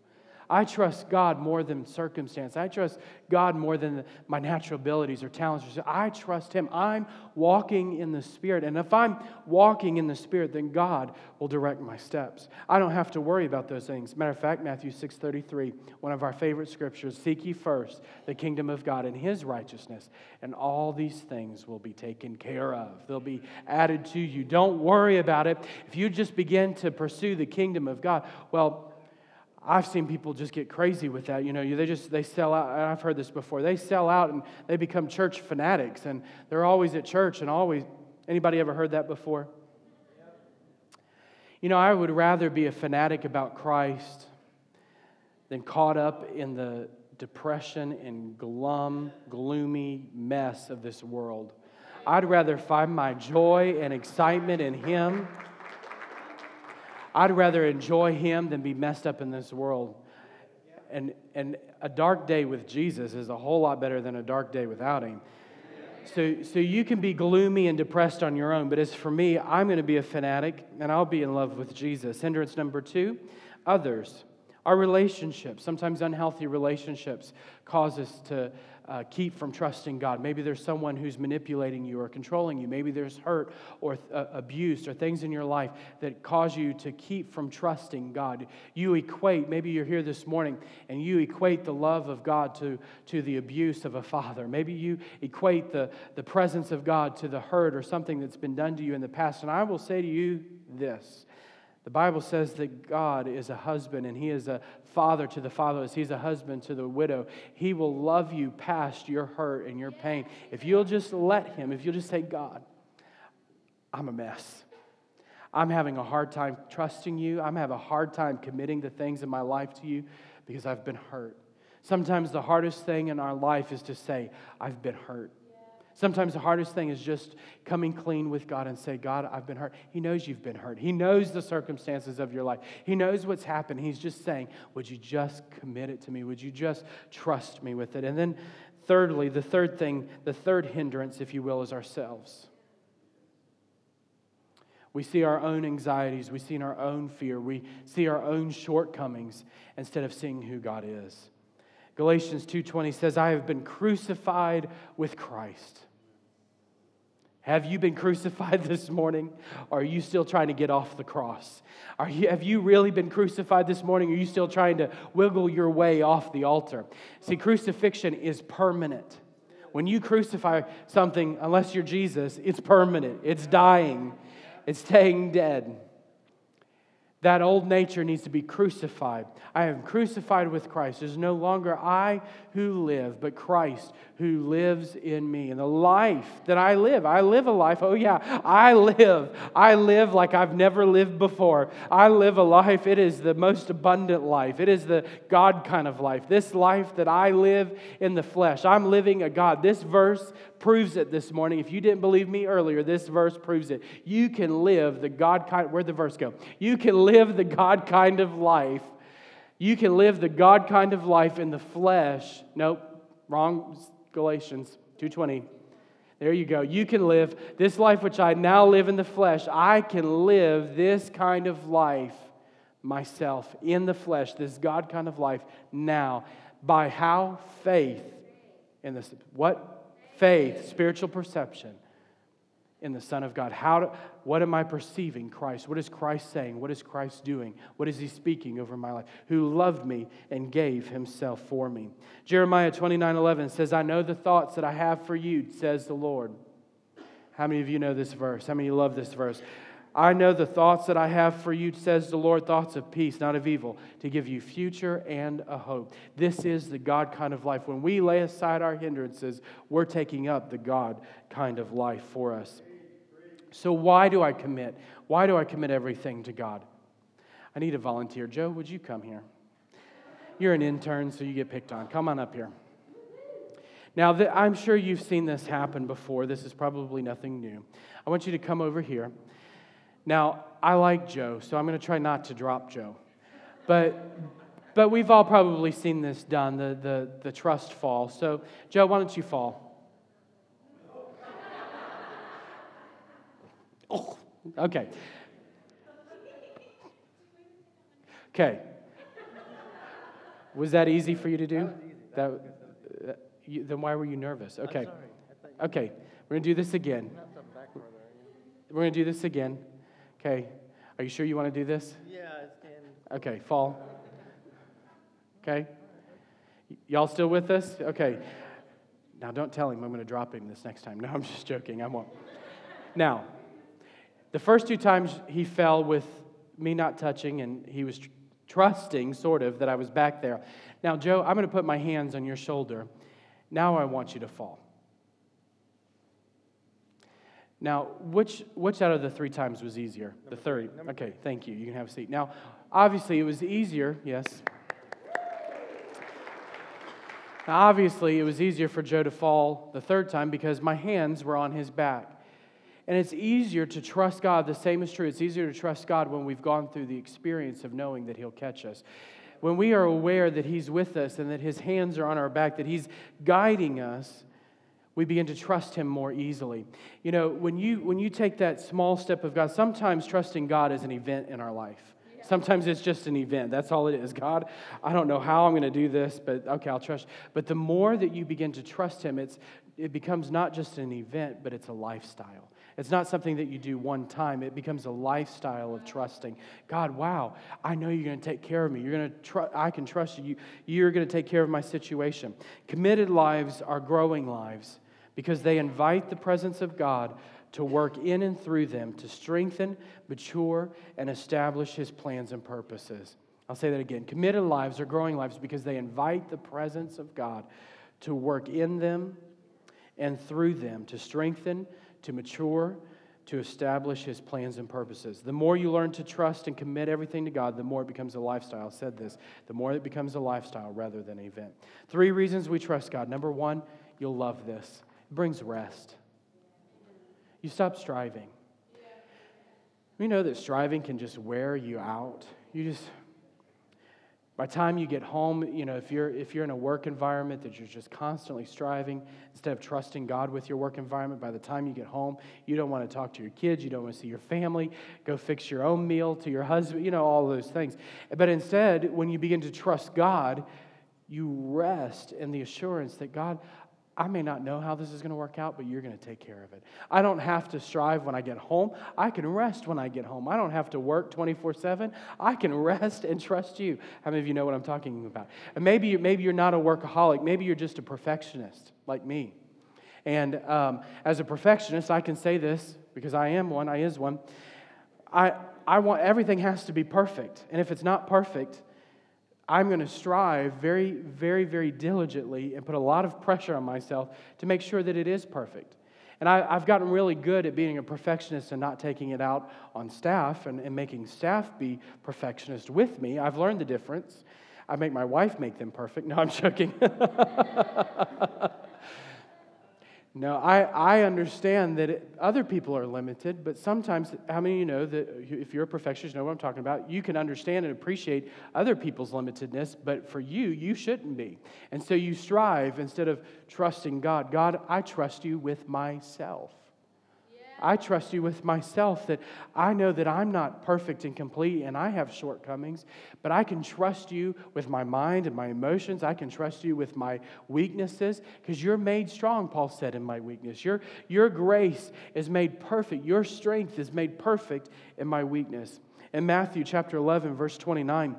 I trust God more than circumstance. I trust God more than my natural abilities or talents. I trust Him. I'm walking in the Spirit. And if I'm walking in the Spirit, then God will direct my steps. I don't have to worry about those things. Matter of fact, Matthew 6:33, one of our favorite scriptures, seek ye first the kingdom of God and his righteousness, and all these things will be taken care of. They'll be added to you. Don't worry about it. If you just begin to pursue the kingdom of God, well, I've seen people just get crazy with that. You know, they just they sell out. I've heard this before. They sell out and they become church fanatics, and they're always at church and always. Anybody ever heard that before? You know, I would rather be a fanatic about Christ than caught up in the depression and glum, gloomy mess of this world. I'd rather find my joy and excitement in Him I'd rather enjoy Him than be messed up in this world. And, and a dark day with Jesus is a whole lot better than a dark day without Him. So, so you can be gloomy and depressed on your own, but as for me, I'm going to be a fanatic and I'll be in love with Jesus. Hindrance number two others. Our relationships, sometimes unhealthy relationships, cause us to uh, keep from trusting God. Maybe there's someone who's manipulating you or controlling you. Maybe there's hurt or uh, abuse or things in your life that cause you to keep from trusting God. You equate, maybe you're here this morning and you equate the love of God to, to the abuse of a father. Maybe you equate the, the presence of God to the hurt or something that's been done to you in the past. And I will say to you this the Bible says that God is a husband and He is a father to the fatherless. He's a husband to the widow. He will love you past your hurt and your pain. If you'll just let Him, if you'll just say, God, I'm a mess. I'm having a hard time trusting you. I'm having a hard time committing the things in my life to you because I've been hurt. Sometimes the hardest thing in our life is to say, I've been hurt. Sometimes the hardest thing is just coming clean with God and say, God, I've been hurt. He knows you've been hurt. He knows the circumstances of your life. He knows what's happened. He's just saying, Would you just commit it to me? Would you just trust me with it? And then, thirdly, the third thing, the third hindrance, if you will, is ourselves. We see our own anxieties, we see our own fear, we see our own shortcomings instead of seeing who God is. Galatians 2:20 says, "I have been crucified with Christ." Have you been crucified this morning? Or are you still trying to get off the cross? Are you, have you really been crucified this morning? Or are you still trying to wiggle your way off the altar? See, crucifixion is permanent. When you crucify something, unless you're Jesus, it's permanent, it's dying, it's staying dead. That old nature needs to be crucified. I am crucified with Christ. Is no longer I who live, but Christ who lives in me. And the life that I live, I live a life. Oh, yeah, I live. I live like I've never lived before. I live a life. It is the most abundant life. It is the God kind of life. This life that I live in the flesh, I'm living a God. This verse proves it this morning. If you didn't believe me earlier, this verse proves it. You can live the God kind, where'd the verse go? You can live the God kind of life. You can live the God kind of life in the flesh. Nope, wrong Galatians 2:20. There you go. You can live this life which I now live in the flesh. I can live this kind of life myself in the flesh, this God kind of life now by how faith in this what faith, spiritual perception in the Son of God. How do, what am I perceiving Christ? What is Christ saying? What is Christ doing? What is He speaking over my life? Who loved me and gave Himself for me. Jeremiah 29 11 says, I know the thoughts that I have for you, says the Lord. How many of you know this verse? How many love this verse? I know the thoughts that I have for you, says the Lord, thoughts of peace, not of evil, to give you future and a hope. This is the God kind of life. When we lay aside our hindrances, we're taking up the God kind of life for us. So, why do I commit? Why do I commit everything to God? I need a volunteer. Joe, would you come here? You're an intern, so you get picked on. Come on up here. Now, I'm sure you've seen this happen before. This is probably nothing new. I want you to come over here. Now, I like Joe, so I'm going to try not to drop Joe. But, but we've all probably seen this done, the, the, the trust fall. So, Joe, why don't you fall? Oh, okay. Okay. Was that easy for you to do? That, uh, you, then why were you nervous? Okay. Okay. We're going to do this again. We're going to do this again. Okay. Are you sure you want to do this? Yeah, Okay, fall. Okay. Y'all still with us? Okay. Now don't tell him I'm going to drop him this next time. No, I'm just joking. I won't. Now, the first two times he fell with me not touching and he was tr- trusting, sort of, that I was back there. Now, Joe, I'm going to put my hands on your shoulder. Now I want you to fall. Now, which, which out of the three times was easier? Number the third. Okay, thank you. You can have a seat. Now, obviously, it was easier, yes. Now, obviously, it was easier for Joe to fall the third time because my hands were on his back. And it's easier to trust God. The same is true. It's easier to trust God when we've gone through the experience of knowing that He'll catch us. When we are aware that He's with us and that His hands are on our back, that He's guiding us, we begin to trust him more easily. You know, when you when you take that small step of God, sometimes trusting God is an event in our life. Sometimes it's just an event. That's all it is. God, I don't know how I'm going to do this, but okay, I'll trust. But the more that you begin to trust him, it's it becomes not just an event, but it's a lifestyle. It's not something that you do one time. It becomes a lifestyle of trusting. God, wow, I know you're going to take care of me. You're going to tr- I can trust you. You're going to take care of my situation. Committed lives are growing lives because they invite the presence of God to work in and through them to strengthen, mature, and establish his plans and purposes. I'll say that again. Committed lives are growing lives because they invite the presence of God to work in them and through them to strengthen, to mature, to establish his plans and purposes. The more you learn to trust and commit everything to God, the more it becomes a lifestyle. I said this. The more it becomes a lifestyle rather than an event. Three reasons we trust God. Number one, you'll love this It brings rest. You stop striving. We know that striving can just wear you out. You just, By the time you get home, you know, if you're, if you're in a work environment that you're just constantly striving, instead of trusting God with your work environment, by the time you get home, you don't want to talk to your kids, you don't want to see your family, go fix your own meal to your husband, you know, all those things. But instead, when you begin to trust God, you rest in the assurance that God, I may not know how this is going to work out, but you're going to take care of it. I don't have to strive when I get home. I can rest when I get home. I don't have to work 24 7. I can rest and trust you. How many of you know what I'm talking about? And maybe, maybe you're not a workaholic. Maybe you're just a perfectionist like me. And um, as a perfectionist, I can say this because I am one, I is one. I, I want everything has to be perfect. And if it's not perfect, I'm going to strive very, very, very diligently and put a lot of pressure on myself to make sure that it is perfect. And I, have gotten really good at being a perfectionist and not taking it out on staff and, and making staff be perfectionist with me. I've learned the difference. I make my wife make them perfect. No, I'm joking. No, I, I understand that it, other people are limited, but sometimes, how many of you know that if you're a perfectionist, you know what I'm talking about? You can understand and appreciate other people's limitedness, but for you, you shouldn't be. And so you strive instead of trusting God. God, I trust you with myself. I trust you with myself that I know that I'm not perfect and complete and I have shortcomings, but I can trust you with my mind and my emotions. I can trust you with my weaknesses because you're made strong, Paul said, in my weakness. Your, your grace is made perfect. Your strength is made perfect in my weakness. In Matthew chapter 11, verse 29,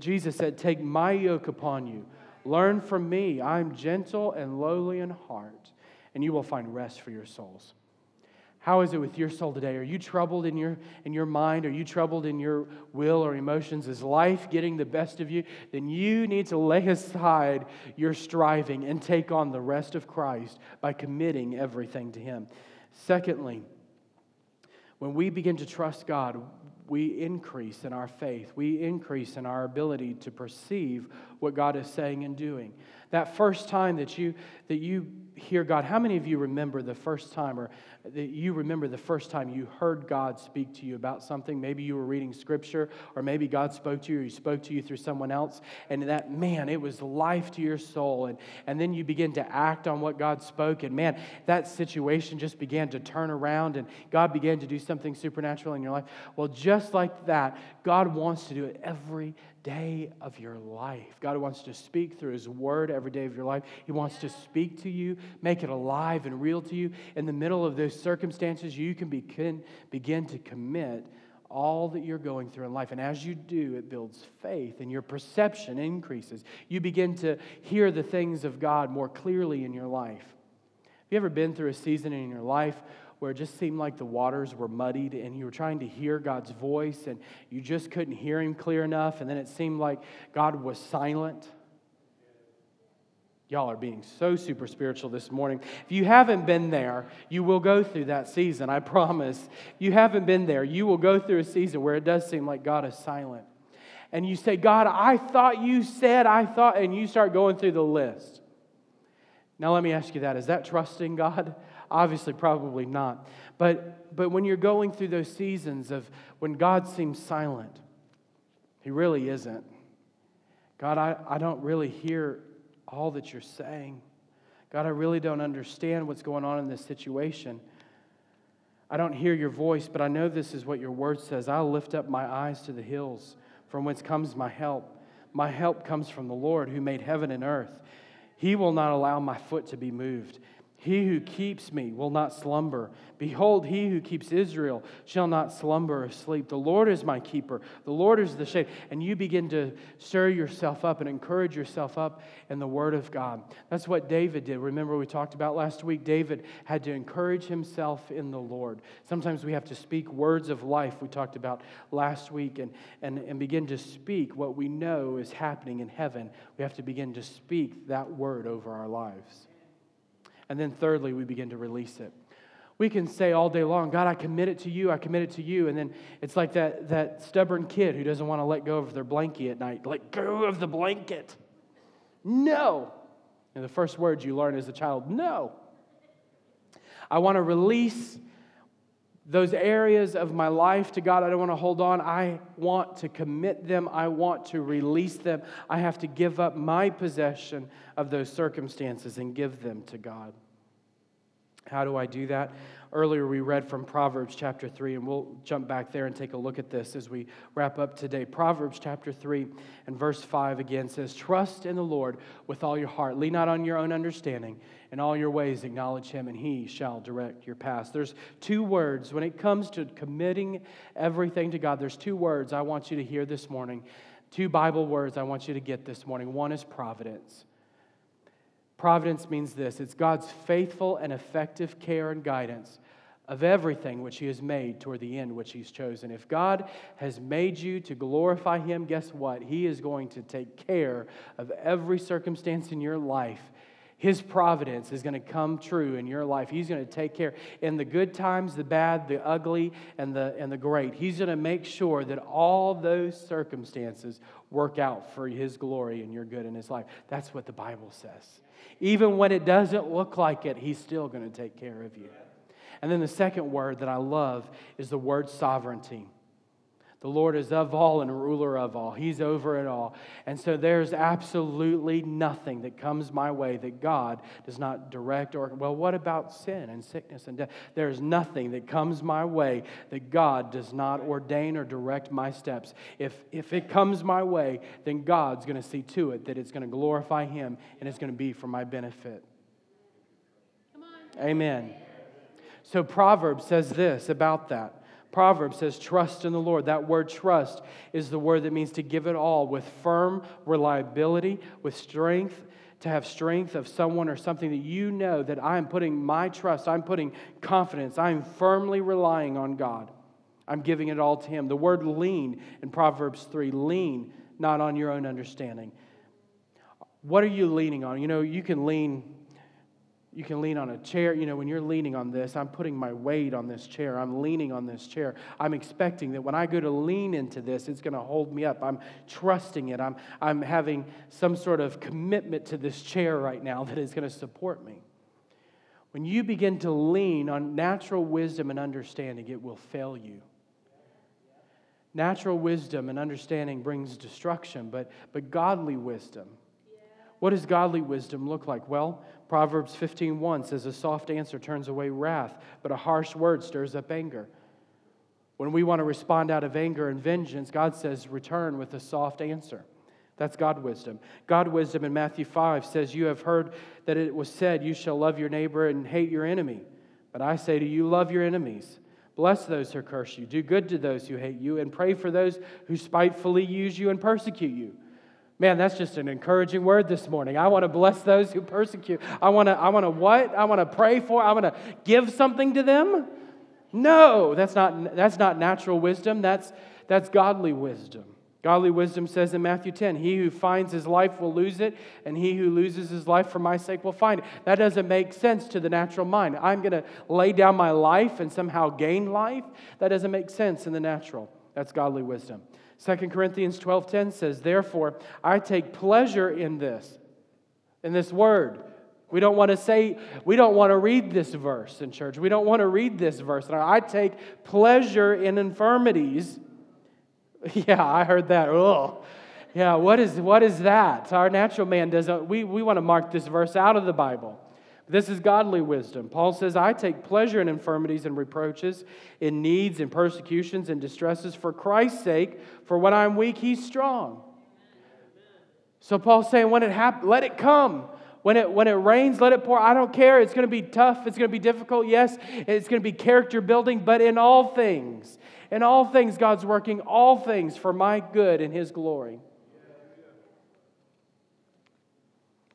Jesus said, Take my yoke upon you. Learn from me. I am gentle and lowly in heart, and you will find rest for your souls. How is it with your soul today? Are you troubled in your, in your mind? Are you troubled in your will or emotions? Is life getting the best of you? Then you need to lay aside your striving and take on the rest of Christ by committing everything to Him. Secondly, when we begin to trust God, we increase in our faith. We increase in our ability to perceive what God is saying and doing. That first time that you, that you hear God, how many of you remember the first time, or you remember the first time you heard God speak to you about something? Maybe you were reading scripture, or maybe God spoke to you, or He spoke to you through someone else, and that, man, it was life to your soul. And, and then you begin to act on what God spoke, and man, that situation just began to turn around, and God began to do something supernatural in your life. Well, just like that, God wants to do it every day of your life. God wants to speak through His Word every day of your life. He wants to speak to you, make it alive and real to you. In the middle of those circumstances, you can begin, begin to commit all that you're going through in life. And as you do, it builds faith and your perception increases. You begin to hear the things of God more clearly in your life. Have you ever been through a season in your life where it just seemed like the waters were muddied and you were trying to hear God's voice and you just couldn't hear Him clear enough, and then it seemed like God was silent. Y'all are being so super spiritual this morning. If you haven't been there, you will go through that season, I promise. If you haven't been there, you will go through a season where it does seem like God is silent. And you say, God, I thought you said, I thought, and you start going through the list. Now, let me ask you that. Is that trusting God? Obviously, probably not. But, but when you're going through those seasons of when God seems silent, He really isn't. God, I, I don't really hear all that you're saying. God, I really don't understand what's going on in this situation. I don't hear your voice, but I know this is what your word says. I'll lift up my eyes to the hills, from whence comes my help. My help comes from the Lord who made heaven and earth. He will not allow my foot to be moved. He who keeps me will not slumber. Behold, he who keeps Israel shall not slumber or sleep. The Lord is my keeper. The Lord is the shade. And you begin to stir yourself up and encourage yourself up in the Word of God. That's what David did. Remember, we talked about last week, David had to encourage himself in the Lord. Sometimes we have to speak words of life, we talked about last week, and, and, and begin to speak what we know is happening in heaven. We have to begin to speak that word over our lives. And then thirdly, we begin to release it. We can say all day long, God, I commit it to you, I commit it to you. And then it's like that, that stubborn kid who doesn't want to let go of their blanket at night. Let go of the blanket. No. And the first words you learn as a child, no. I want to release those areas of my life to God I don't want to hold on. I want to commit them. I want to release them. I have to give up my possession of those circumstances and give them to God. How do I do that? Earlier, we read from Proverbs chapter 3, and we'll jump back there and take a look at this as we wrap up today. Proverbs chapter 3 and verse 5 again says, Trust in the Lord with all your heart. Lean not on your own understanding. In all your ways, acknowledge him, and he shall direct your paths. There's two words. When it comes to committing everything to God, there's two words I want you to hear this morning. Two Bible words I want you to get this morning. One is providence. Providence means this it's God's faithful and effective care and guidance of everything which He has made toward the end which He's chosen. If God has made you to glorify Him, guess what? He is going to take care of every circumstance in your life. His providence is going to come true in your life. He's going to take care in the good times, the bad, the ugly, and the, and the great. He's going to make sure that all those circumstances work out for His glory and your good in His life. That's what the Bible says. Even when it doesn't look like it, He's still going to take care of you. And then the second word that I love is the word sovereignty. The Lord is of all and ruler of all. He's over it all. And so there's absolutely nothing that comes my way that God does not direct or, well, what about sin and sickness and death? There's nothing that comes my way that God does not ordain or direct my steps. If, if it comes my way, then God's going to see to it that it's going to glorify Him and it's going to be for my benefit. Amen. So Proverbs says this about that. Proverbs says, trust in the Lord. That word trust is the word that means to give it all with firm reliability, with strength, to have strength of someone or something that you know that I'm putting my trust, I'm putting confidence, I'm firmly relying on God. I'm giving it all to Him. The word lean in Proverbs 3 lean not on your own understanding. What are you leaning on? You know, you can lean you can lean on a chair. You know, when you're leaning on this, I'm putting my weight on this chair. I'm leaning on this chair. I'm expecting that when I go to lean into this, it's going to hold me up. I'm trusting it. I'm, I'm having some sort of commitment to this chair right now that is going to support me. When you begin to lean on natural wisdom and understanding, it will fail you. Natural wisdom and understanding brings destruction, but, but godly wisdom. What does godly wisdom look like? Well, Proverbs 15:1 says a soft answer turns away wrath, but a harsh word stirs up anger. When we want to respond out of anger and vengeance, God says return with a soft answer. That's God wisdom. God wisdom in Matthew 5 says, You have heard that it was said, You shall love your neighbor and hate your enemy. But I say to you, love your enemies. Bless those who curse you. Do good to those who hate you. And pray for those who spitefully use you and persecute you. Man, that's just an encouraging word this morning. I want to bless those who persecute. I want to, I want to what? I want to pray for. I want to give something to them. No, that's not, that's not natural wisdom. That's, that's godly wisdom. Godly wisdom says in Matthew 10, He who finds his life will lose it, and he who loses his life for my sake will find it. That doesn't make sense to the natural mind. I'm going to lay down my life and somehow gain life. That doesn't make sense in the natural. That's godly wisdom. 2 Corinthians 12:10 says, "Therefore, I take pleasure in this." In this word. We don't want to say, we don't want to read this verse in church. We don't want to read this verse. I take pleasure in infirmities. Yeah, I heard that. Oh, yeah, what is, what is that? Our natural man doesn't, we, we want to mark this verse out of the Bible. This is godly wisdom. Paul says, I take pleasure in infirmities and reproaches, in needs and persecutions and distresses for Christ's sake, for when I'm weak, he's strong. So Paul's saying, when it happens, let it come. When it, when it rains, let it pour. I don't care. It's going to be tough. It's going to be difficult. Yes, it's going to be character building, but in all things, in all things, God's working all things for my good and his glory.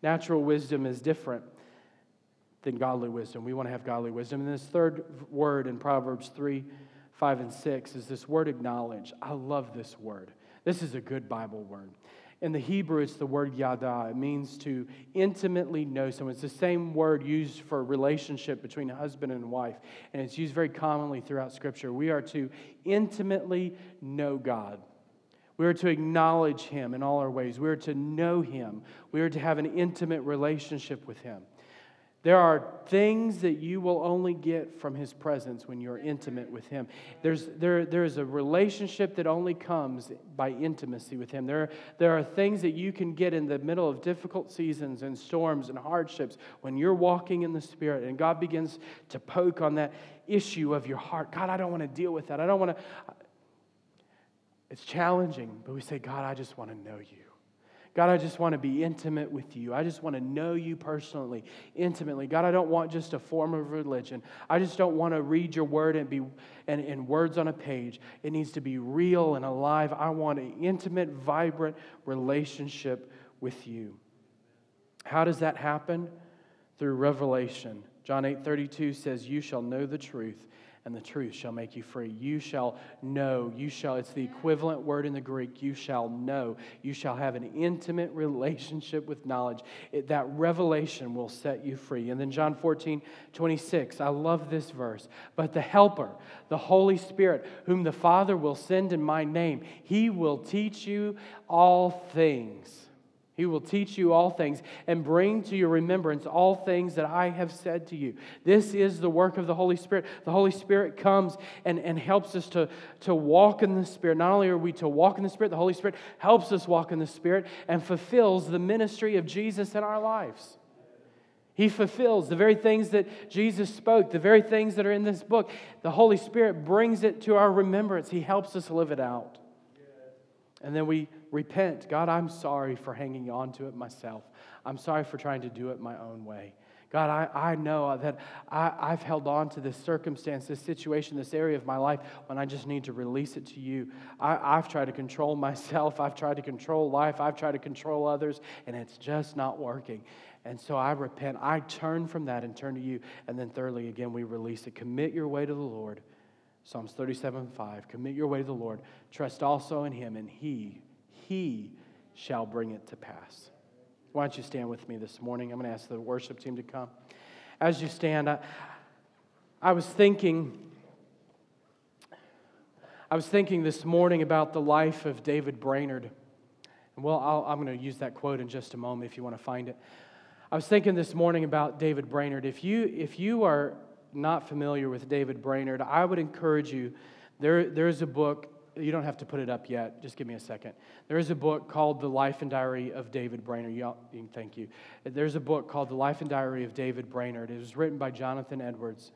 Natural wisdom is different than godly wisdom. We want to have godly wisdom. And this third word in Proverbs 3 5 and 6 is this word acknowledge. I love this word. This is a good Bible word. In the Hebrew, it's the word yada. It means to intimately know someone. It's the same word used for relationship between a husband and wife, and it's used very commonly throughout Scripture. We are to intimately know God. We are to acknowledge Him in all our ways. We are to know Him. We are to have an intimate relationship with Him. There are things that you will only get from His presence when you're intimate with Him. There's, there, there is a relationship that only comes by intimacy with Him. There, there are things that you can get in the middle of difficult seasons and storms and hardships when you're walking in the Spirit and God begins to poke on that issue of your heart. God, I don't want to deal with that. I don't want to. It's challenging, but we say, God, I just want to know you. God, I just want to be intimate with you. I just want to know you personally, intimately. God, I don't want just a form of religion. I just don't want to read your word and be and, and words on a page. It needs to be real and alive. I want an intimate, vibrant relationship with you. How does that happen? Through revelation. John 8 32 says, You shall know the truth, and the truth shall make you free. You shall know. You shall, it's the equivalent word in the Greek. You shall know. You shall have an intimate relationship with knowledge. It, that revelation will set you free. And then John 14, 26, I love this verse. But the Helper, the Holy Spirit, whom the Father will send in my name, he will teach you all things he will teach you all things and bring to your remembrance all things that I have said to you. This is the work of the Holy Spirit. The Holy Spirit comes and, and helps us to, to walk in the Spirit. Not only are we to walk in the Spirit, the Holy Spirit helps us walk in the Spirit and fulfills the ministry of Jesus in our lives. He fulfills the very things that Jesus spoke, the very things that are in this book. The Holy Spirit brings it to our remembrance. He helps us live it out. And then we repent. God, I'm sorry for hanging on to it myself. I'm sorry for trying to do it my own way. God, I, I know that I, I've held on to this circumstance, this situation, this area of my life when I just need to release it to you. I, I've tried to control myself. I've tried to control life. I've tried to control others, and it's just not working. And so I repent. I turn from that and turn to you. And then, thirdly, again, we release it. Commit your way to the Lord. Psalms 37 5. Commit your way to the Lord. Trust also in him, and he he shall bring it to pass. Why don't you stand with me this morning? I'm going to ask the worship team to come. As you stand, I, I was thinking. I was thinking this morning about the life of David Brainerd. And well, i am going to use that quote in just a moment if you want to find it. I was thinking this morning about David Brainerd. If you, if you are not familiar with David Brainerd, I would encourage you. There, there's a book you don't have to put it up yet. Just give me a second. There is a book called The Life and Diary of David Brainerd. thank you. There's a book called The Life and Diary of David Brainerd. It was written by Jonathan Edwards.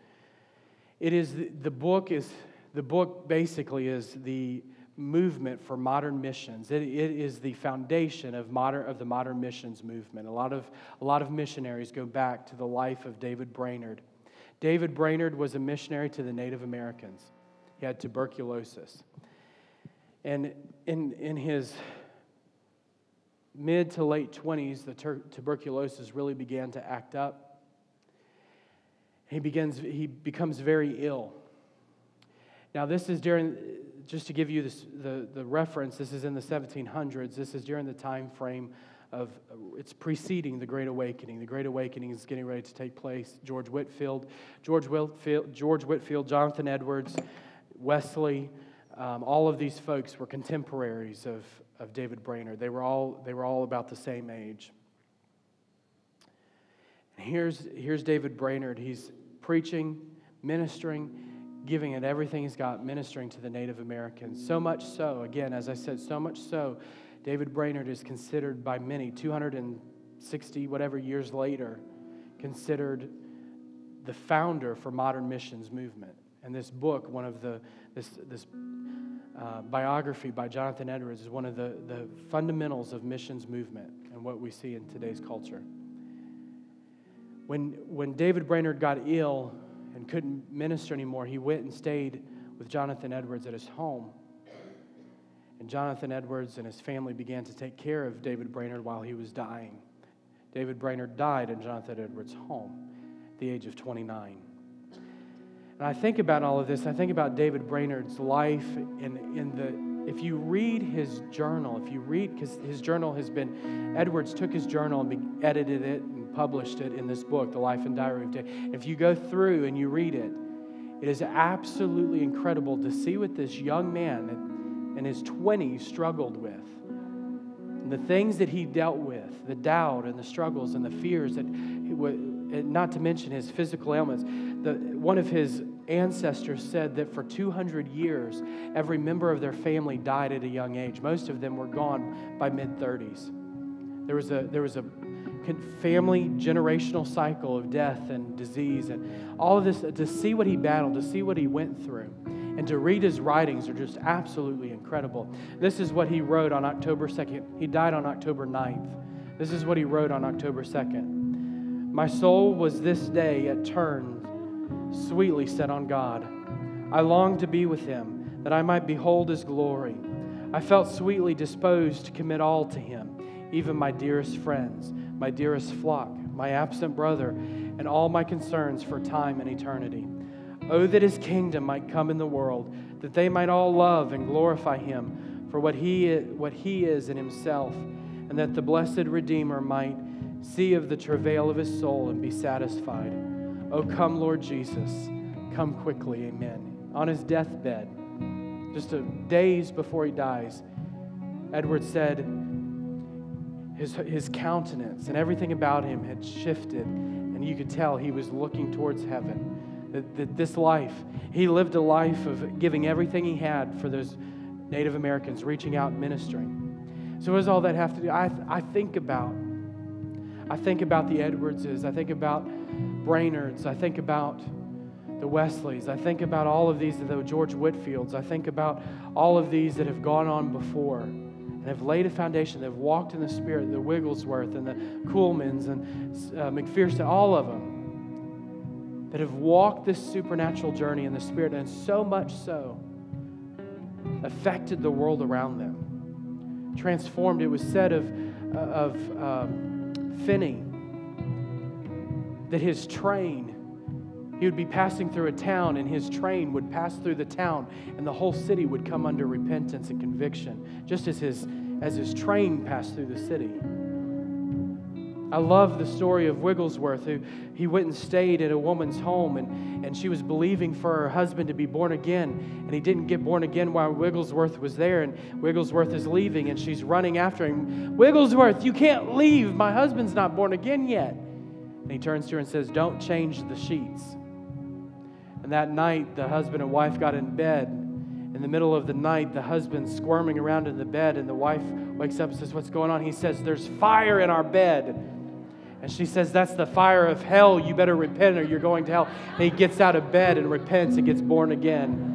It is the, the book is the book basically is the movement for modern missions. It, it is the foundation of modern of the modern missions movement. A lot of a lot of missionaries go back to the life of David Brainerd. David Brainerd was a missionary to the Native Americans. He had tuberculosis. And in, in his mid to late 20s, the ter- tuberculosis really began to act up. He, begins, he becomes very ill. Now, this is during, just to give you this, the, the reference, this is in the 1700s. This is during the time frame of, it's preceding the Great Awakening. The Great Awakening is getting ready to take place. George Whitfield, George Whitfield, George Whitefield Jonathan Edwards, Wesley, um, all of these folks were contemporaries of, of David Brainerd. They were, all, they were all about the same age. And here's, here's David Brainerd. He's preaching, ministering, giving it everything he's got, ministering to the Native Americans. So much so, again, as I said, so much so, David Brainerd is considered by many, 260 whatever years later, considered the founder for modern missions movement. And this book, one of the, this, this uh, biography by Jonathan Edwards is one of the, the fundamentals of missions movement and what we see in today's culture. When, when David Brainerd got ill and couldn't minister anymore, he went and stayed with Jonathan Edwards at his home. And Jonathan Edwards and his family began to take care of David Brainerd while he was dying. David Brainerd died in Jonathan Edwards' home at the age of 29. And I think about all of this. I think about David Brainerd's life in, in the, if you read his journal, if you read, because his journal has been, Edwards took his journal and edited it and published it in this book, The Life and Diary of David. If you go through and you read it, it is absolutely incredible to see what this young man in his 20s struggled with. And the things that he dealt with, the doubt and the struggles and the fears that not to mention his physical ailments. One of his ancestors said that for 200 years, every member of their family died at a young age. Most of them were gone by mid 30s. There was a, there was a family generational cycle of death and disease and all of this to see what he battled, to see what he went through. And to read his writings are just absolutely incredible. This is what he wrote on October 2nd. He died on October 9th. This is what he wrote on October 2nd. My soul was this day at turn sweetly set on God. I longed to be with him, that I might behold his glory. I felt sweetly disposed to commit all to him, even my dearest friends, my dearest flock, my absent brother, and all my concerns for time and eternity. Oh, that his kingdom might come in the world, that they might all love and glorify him for what he is, what he is in himself, and that the blessed Redeemer might see of the travail of his soul and be satisfied. Oh, come, Lord Jesus, come quickly. Amen. On his deathbed, just days before he dies, Edward said his, his countenance and everything about him had shifted, and you could tell he was looking towards heaven that, that this life, he lived a life of giving everything he had for those Native Americans, reaching out ministering. So, what does all that have to do? I, I think about, I think about the Edwardses, I think about Brainerds, I think about the Wesleys, I think about all of these, the George Whitfields. I think about all of these that have gone on before and have laid a foundation, that have walked in the Spirit, the Wigglesworth and the Kuhlmans and uh, McPherson, all of them that have walked this supernatural journey in the Spirit, and so much so affected the world around them. Transformed. It was said of, uh, of um, Finney that his train, he would be passing through a town, and his train would pass through the town, and the whole city would come under repentance and conviction, just as his, as his train passed through the city. I love the story of Wigglesworth, who he went and stayed at a woman's home, and, and she was believing for her husband to be born again, and he didn't get born again while Wigglesworth was there, and Wigglesworth is leaving, and she's running after him. Wigglesworth, you can't leave. My husband's not born again yet. And he turns to her and says, Don't change the sheets. And that night, the husband and wife got in bed. In the middle of the night, the husband's squirming around in the bed, and the wife wakes up and says, What's going on? He says, There's fire in our bed. And she says, That's the fire of hell. You better repent or you're going to hell. And he gets out of bed and repents and gets born again.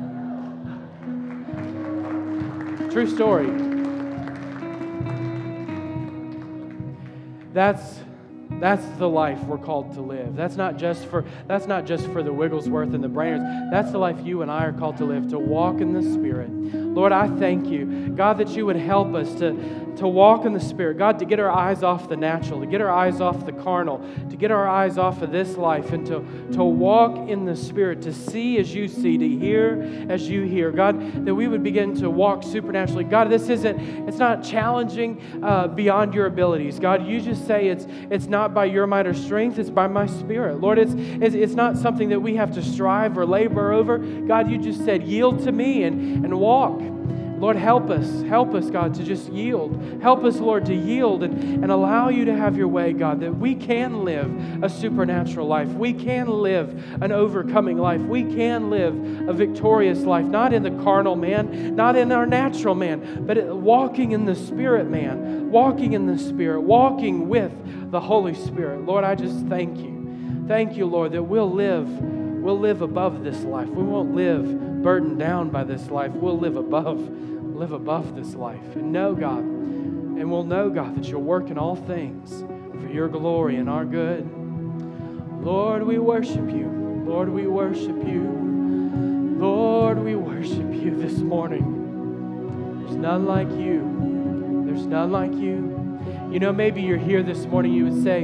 True story. That's that's the life we're called to live. That's not just for that's not just for the Wigglesworth and the Brainerds. That's the life you and I are called to live, to walk in the Spirit. Lord, I thank you, God, that you would help us to, to walk in the Spirit. God, to get our eyes off the natural, to get our eyes off the carnal, to get our eyes off of this life, and to, to walk in the Spirit, to see as you see, to hear as you hear. God, that we would begin to walk supernaturally. God, this isn't, it's not challenging uh, beyond your abilities. God, you just say it's, it's not by your might or strength, it's by my Spirit. Lord, it's, it's, it's not something that we have to strive or labor over. God, you just said, yield to me and, and walk. Lord, help us. Help us, God, to just yield. Help us, Lord, to yield and, and allow you to have your way, God, that we can live a supernatural life. We can live an overcoming life. We can live a victorious life, not in the carnal man, not in our natural man, but walking in the spirit man, walking in the spirit, walking with the Holy Spirit. Lord, I just thank you. Thank you, Lord, that we'll live we'll live above this life. We won't live burdened down by this life. We'll live above live above this life and know, God, and we'll know, God, that you'll work in all things for your glory and our good. Lord, we worship you. Lord, we worship you. Lord, we worship you this morning. There's none like you. There's none like you. You know, maybe you're here this morning, you would say,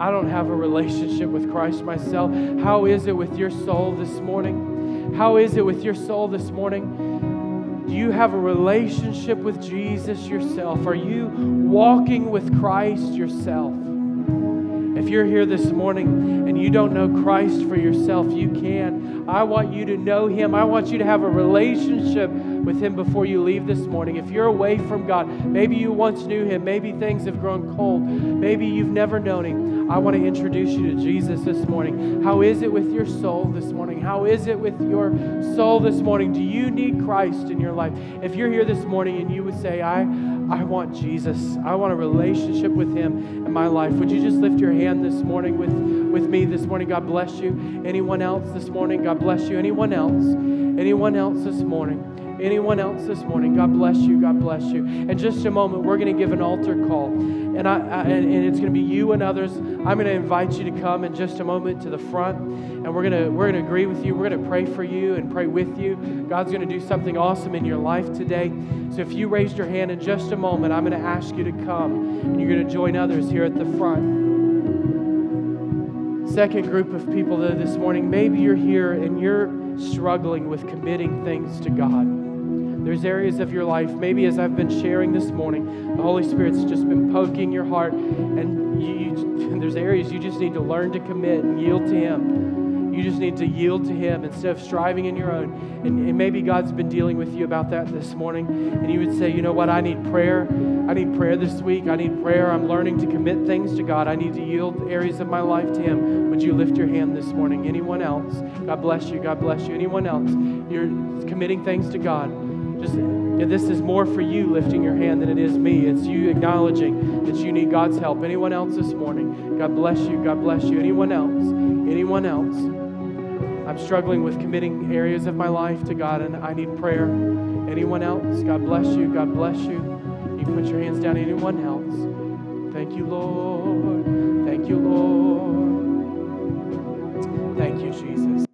I don't have a relationship with Christ myself. How is it with your soul this morning? How is it with your soul this morning? Do you have a relationship with Jesus yourself? Are you walking with Christ yourself? If you're here this morning and you don't know Christ for yourself, you can. I want you to know Him. I want you to have a relationship with Him before you leave this morning. If you're away from God, maybe you once knew Him, maybe things have grown cold, maybe you've never known Him. I want to introduce you to Jesus this morning. How is it with your soul this morning? How is it with your soul this morning? Do you need Christ in your life? If you're here this morning and you would say, I, I want Jesus, I want a relationship with Him in my life, would you just lift your hand this morning with, with me this morning? God bless you. Anyone else this morning? God bless you. Anyone else? Anyone else this morning? Anyone else this morning? God bless you. God bless you. In just a moment, we're going to give an altar call, and I, I and, and, it's going to be you and others. I'm going to invite you to come in just a moment to the front, and we're going to we're going to agree with you. We're going to pray for you and pray with you. God's going to do something awesome in your life today. So if you raised your hand in just a moment, I'm going to ask you to come, and you're going to join others here at the front second group of people though, this morning, maybe you're here and you're struggling with committing things to God. There's areas of your life, maybe as I've been sharing this morning, the Holy Spirit's just been poking your heart, and you, you, there's areas you just need to learn to commit and yield to Him. You just need to yield to Him instead of striving in your own. And, and maybe God's been dealing with you about that this morning, and you would say, you know what, I need prayer. I need prayer this week. I need prayer. I'm learning to commit things to God. I need to yield areas of my life to Him. Would you lift your hand this morning? Anyone else? God bless you. God bless you. Anyone else? You're committing things to God. Just this is more for you lifting your hand than it is me. It's you acknowledging that you need God's help. Anyone else this morning? God bless you. God bless you. Anyone else? Anyone else? I'm struggling with committing areas of my life to God and I need prayer. Anyone else? God bless you. God bless you. You put your hands down. Anyone else? Thank you, Lord. Thank you, Lord. Thank you, Jesus.